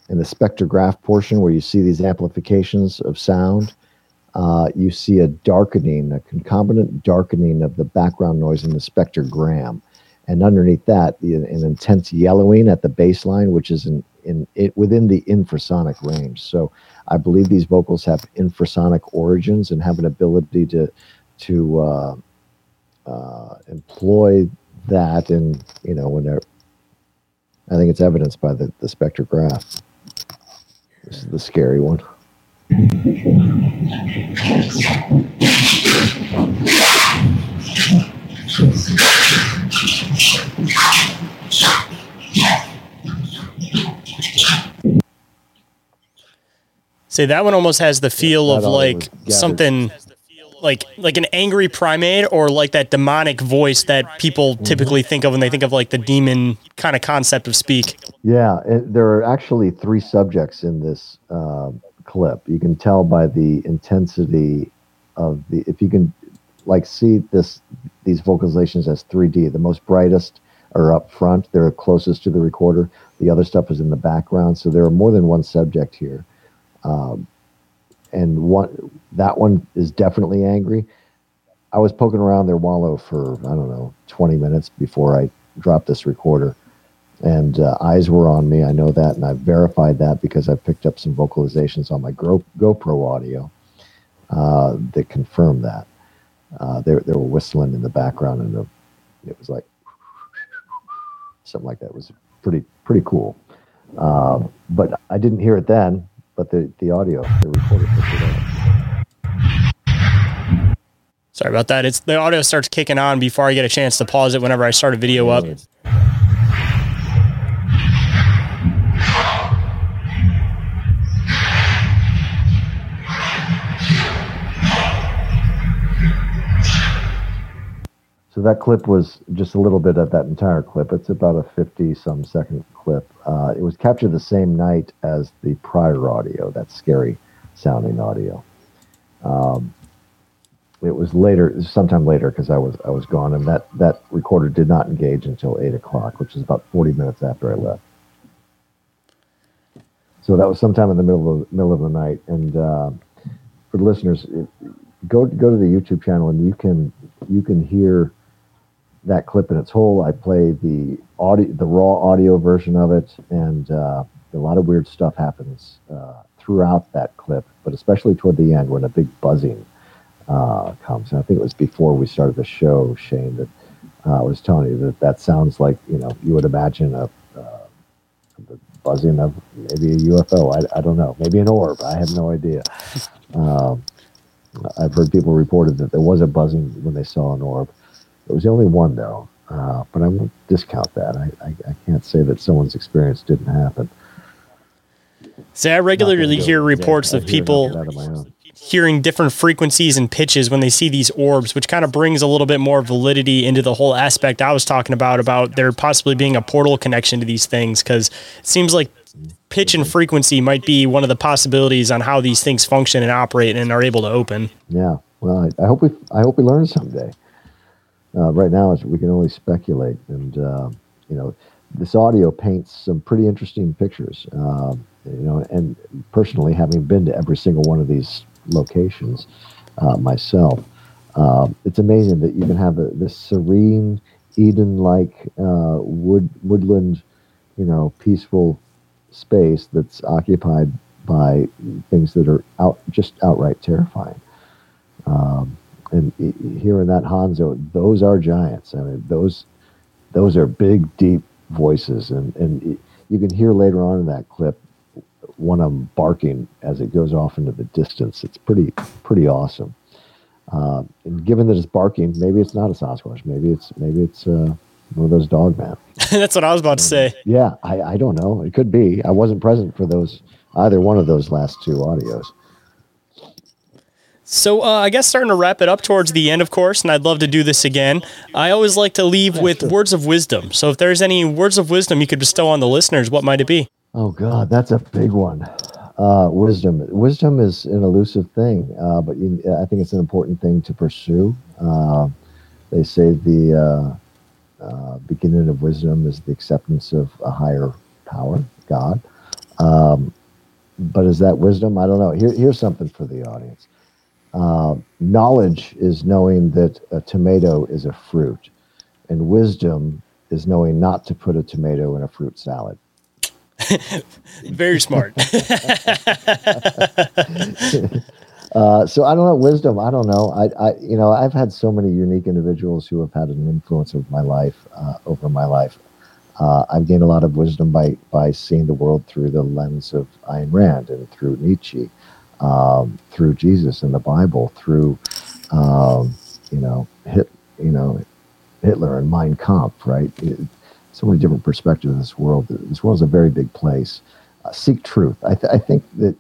in the spectrograph portion where you see these amplifications of sound, uh, you see a darkening, a concomitant darkening of the background noise in the spectrogram, and underneath that, an intense yellowing at the baseline, which is in, in it within the infrasonic range. So, I believe these vocals have infrasonic origins and have an ability to to uh, uh, employ that in you know when they're I think it's evidenced by the, the spectrograph. This is the scary one. See, that one almost has the feel that of like something like like an angry primate or like that demonic voice that people typically think of when they think of like the demon kind of concept of speak. Yeah, it, there are actually three subjects in this uh, clip. You can tell by the intensity of the. If you can, like, see this these vocalizations as 3D. The most brightest are up front. They're closest to the recorder. The other stuff is in the background. So there are more than one subject here. Um, and one that one is definitely angry. I was poking around their wallow for I don't know 20 minutes before I dropped this recorder and uh, eyes were on me. I know that, and I verified that because I picked up some vocalizations on my Go- GoPro audio uh, that confirmed that. Uh, they they were whistling in the background, and it was like something like that. It was pretty pretty cool. Um, but I didn't hear it then. But the the audio, the recorder Sorry about that. It's the audio starts kicking on before I get a chance to pause it whenever I start a video up. So that clip was just a little bit of that entire clip. It's about a 50 some second clip. Uh, it was captured the same night as the prior audio, that scary sounding audio. Um, it was later, sometime later, because I was I was gone, and that that recorder did not engage until eight o'clock, which is about 40 minutes after I left. So that was sometime in the middle of middle of the night. And uh, for the listeners, it, go go to the YouTube channel, and you can you can hear that clip in its whole. I play the audio, the raw audio version of it, and uh, a lot of weird stuff happens uh, throughout that clip, but especially toward the end when a big buzzing uh, comes. And I think it was before we started the show, Shayn, that uh, I was telling you that that sounds like you know you would imagine a uh, the buzzing of maybe a UFO. I, I don't know, maybe an orb. I have no idea. Um, I've heard people reported that there was a buzzing when they saw an orb. It was the only one though, uh, but I won't discount that. I, I, I can't say that someone's experience didn't happen. See, I regularly hear reports of people hearing different frequencies and pitches when they see these orbs, which kind of brings a little bit more validity into the whole aspect I was talking about about there possibly being a portal connection to these things because it seems like pitch and frequency might be one of the possibilities on how these things function and operate and are able to open. Yeah, well, I, I hope we I hope we learn someday. Uh, right now, we can only speculate, and uh, you know, this audio paints some pretty interesting pictures. Uh, you know, and personally, having been to every single one of these locations uh, myself, uh, it's amazing that you can have a, this serene, Eden-like uh, wood woodland, you know, peaceful space that's occupied by things that are out just outright terrifying. Um, and here in that Hanzo, those are giants. I mean, those those are big, deep voices, and and you can hear later on in that clip one of them barking as it goes off into the distance. It's pretty pretty awesome. Uh, and given that it's barking, maybe it's not a Sasquatch. Maybe it's maybe it's uh, one of those dog man. That's what I was about to say. Yeah, I, I don't know. It could be. I wasn't present for those either one of those last two audios. So uh, I guess starting to wrap it up towards the end, of course, and I'd love to do this again. I always like to leave yeah, with sure. words of wisdom. So if there's any words of wisdom you could bestow on the listeners, what might it be? Oh God, that's a big one. Uh, wisdom. Wisdom is an elusive thing, uh, but you, I think it's an important thing to pursue. Uh, they say the uh, uh, beginning of wisdom is the acceptance of a higher power, God. Um, but is that wisdom? I don't know. Here, here's something for the audience. Uh, knowledge is knowing that a tomato is a fruit, and wisdom is knowing not to put a tomato in a fruit salad. Very smart. uh, so I don't know wisdom. I don't know. I, I, you know, I've had so many unique individuals who have had an influence over my life, uh, over my life. Uh, I've gained a lot of wisdom by by seeing the world through the lens of Ayn Rand and through Nietzsche, um, through Jesus and the Bible, through um, you know, Hit, you know, Hitler and Mein Kampf, right? So many different perspectives in this world. This world is a very big place. Uh, seek truth. I, th- I think that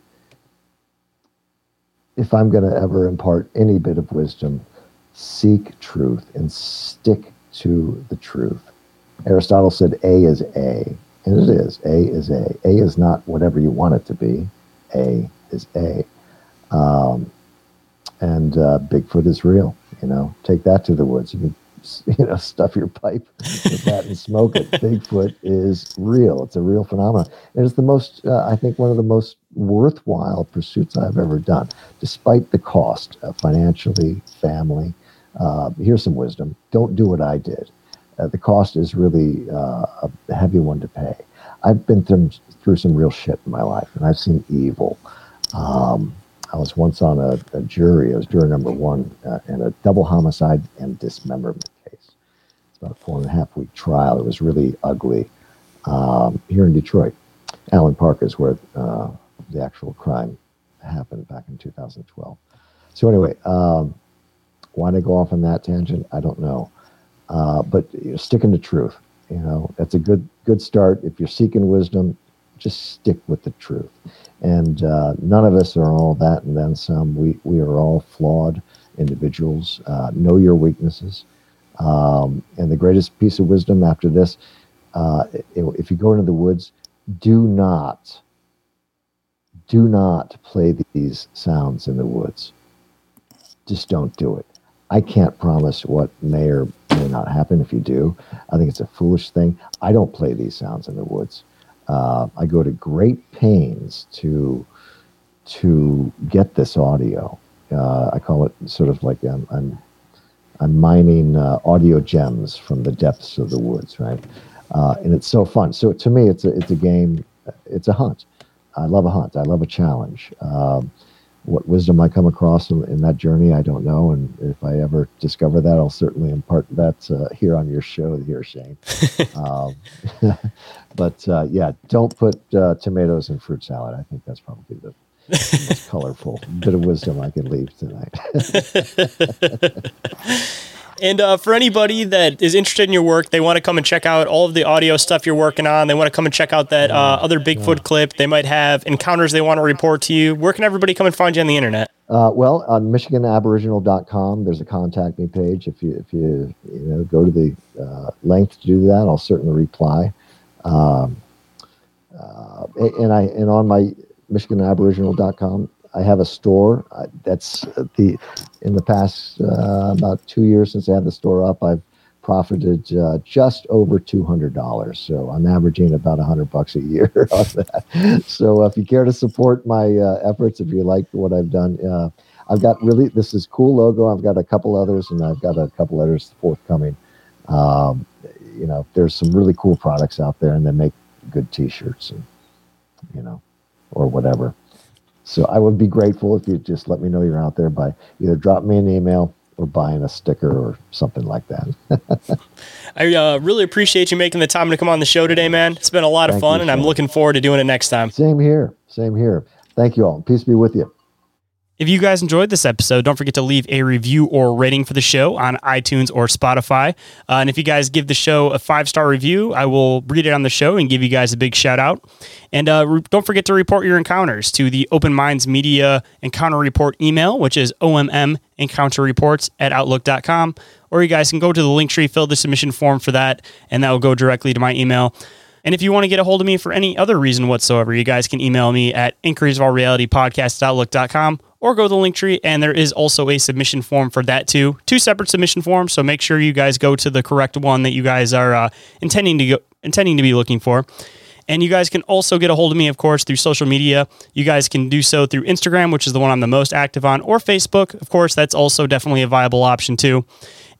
if I'm going to ever impart any bit of wisdom, seek truth and stick to the truth. Aristotle said A is A, and it is. A is A. A is not whatever you want it to be. A is A. Um, and uh, Bigfoot is real. You know, take that to the woods. You can you know, stuff your pipe with that and smoke it. Bigfoot is real. It's a real phenomenon. And it's the most, uh, I think, one of the most worthwhile pursuits I've ever done, despite the cost uh, financially, family. Uh, here's some wisdom don't do what I did. Uh, the cost is really uh, a heavy one to pay. I've been through, through some real shit in my life, and I've seen evil. Um, I was once on a, a jury. I was juror number one uh, in a double homicide and dismemberment about a four and a half week trial. It was really ugly um, here in Detroit. Allen Park is where uh, the actual crime happened back in 2012. So anyway, um, why did I go off on that tangent? I don't know. Uh, but you know, sticking to truth, you know, that's a good good start. If you're seeking wisdom, just stick with the truth. And uh, none of us are all that and then some. We we are all flawed individuals. Uh, know your weaknesses. Um, and the greatest piece of wisdom after this uh, if you go into the woods, do not, do not play these sounds in the woods. Just don't do it. I can't promise what may or may not happen if you do. I think it's a foolish thing. I don't play these sounds in the woods. Uh, I go to great pains to to get this audio. Uh, I call it sort of like I'm, I'm I'm mining uh, audio gems from the depths of the woods, right? Uh, and it's so fun. So to me, it's a it's a game. It's a hunt. I love a hunt. I love a challenge. Um, what wisdom I come across in, in, that journey, I don't know. And if I ever discover that, I'll certainly impart that uh, here on your show here, Shayn. um, but uh, yeah, don't put uh, tomatoes in fruit salad. I think that's probably the most colorful bit of wisdom I can leave tonight. And uh, for anybody that is interested in your work, they want to come and check out all of the audio stuff you're working on. They want to come and check out that uh, other Bigfoot yeah. clip. They might have encounters they want to report to you. Where can everybody come and find you on the internet? Uh, well, on MichiganAboriginal.com, there's a contact me page. If you if you you know go to the uh, length to do that, I'll certainly reply. Um, uh, and I and on my MichiganAboriginal.com, I have a store. Uh, that's the in the past uh, about two years since I had the store up, I've profited uh, just over two hundred dollars. So I'm averaging about hundred bucks a year on that. So if you care to support my uh, efforts, if you like what I've done, uh, I've got really this is cool logo. I've got a couple others, and I've got a couple others forthcoming. Um, you know, there's some really cool products out there, and they make good T-shirts, and you know, or whatever. So I would be grateful if you just let me know you're out there by either drop me an email or buying a sticker or something like that. I uh, really appreciate you making the time to come on the show today, man. It's been a lot Thank of fun, you, and I'm looking forward to doing it next time. Same here. Same here. Thank you all. Peace be with you. If you guys enjoyed this episode, don't forget to leave a review or rating for the show on iTunes or Spotify. Uh, and if you guys give the show a five star review, I will read it on the show and give you guys a big shout out. And uh, re- don't forget to report your encounters to the Open Minds Media Encounter Report email, which is OMM Encounter Reports at Outlook.com. Or you guys can go to the link tree, fill the submission form for that, and that will go directly to my email. And if you want to get a hold of me for any other reason whatsoever, you guys can email me at inquiries or go to the link tree. And there is also a submission form for that too. Two separate submission forms. So make sure you guys go to the correct one that you guys are uh, intending to go, intending to be looking for. And you guys can also get a hold of me, of course, through social media. You guys can do so through Instagram, which is the one I'm the most active on, or Facebook. Of course, that's also definitely a viable option too.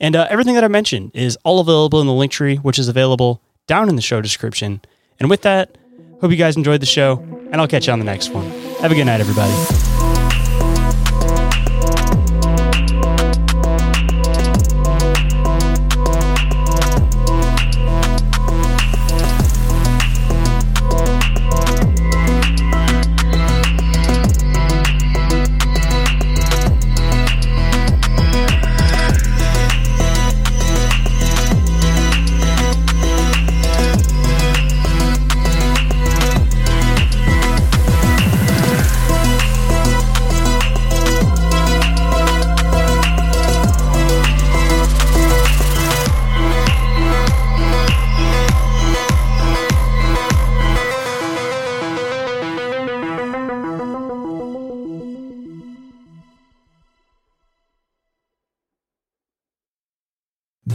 And uh, everything that I mentioned is all available in the link tree, which is available down in the show description. And with that, hope you guys enjoyed the show, and I'll catch you on the next one. Have a good night, everybody.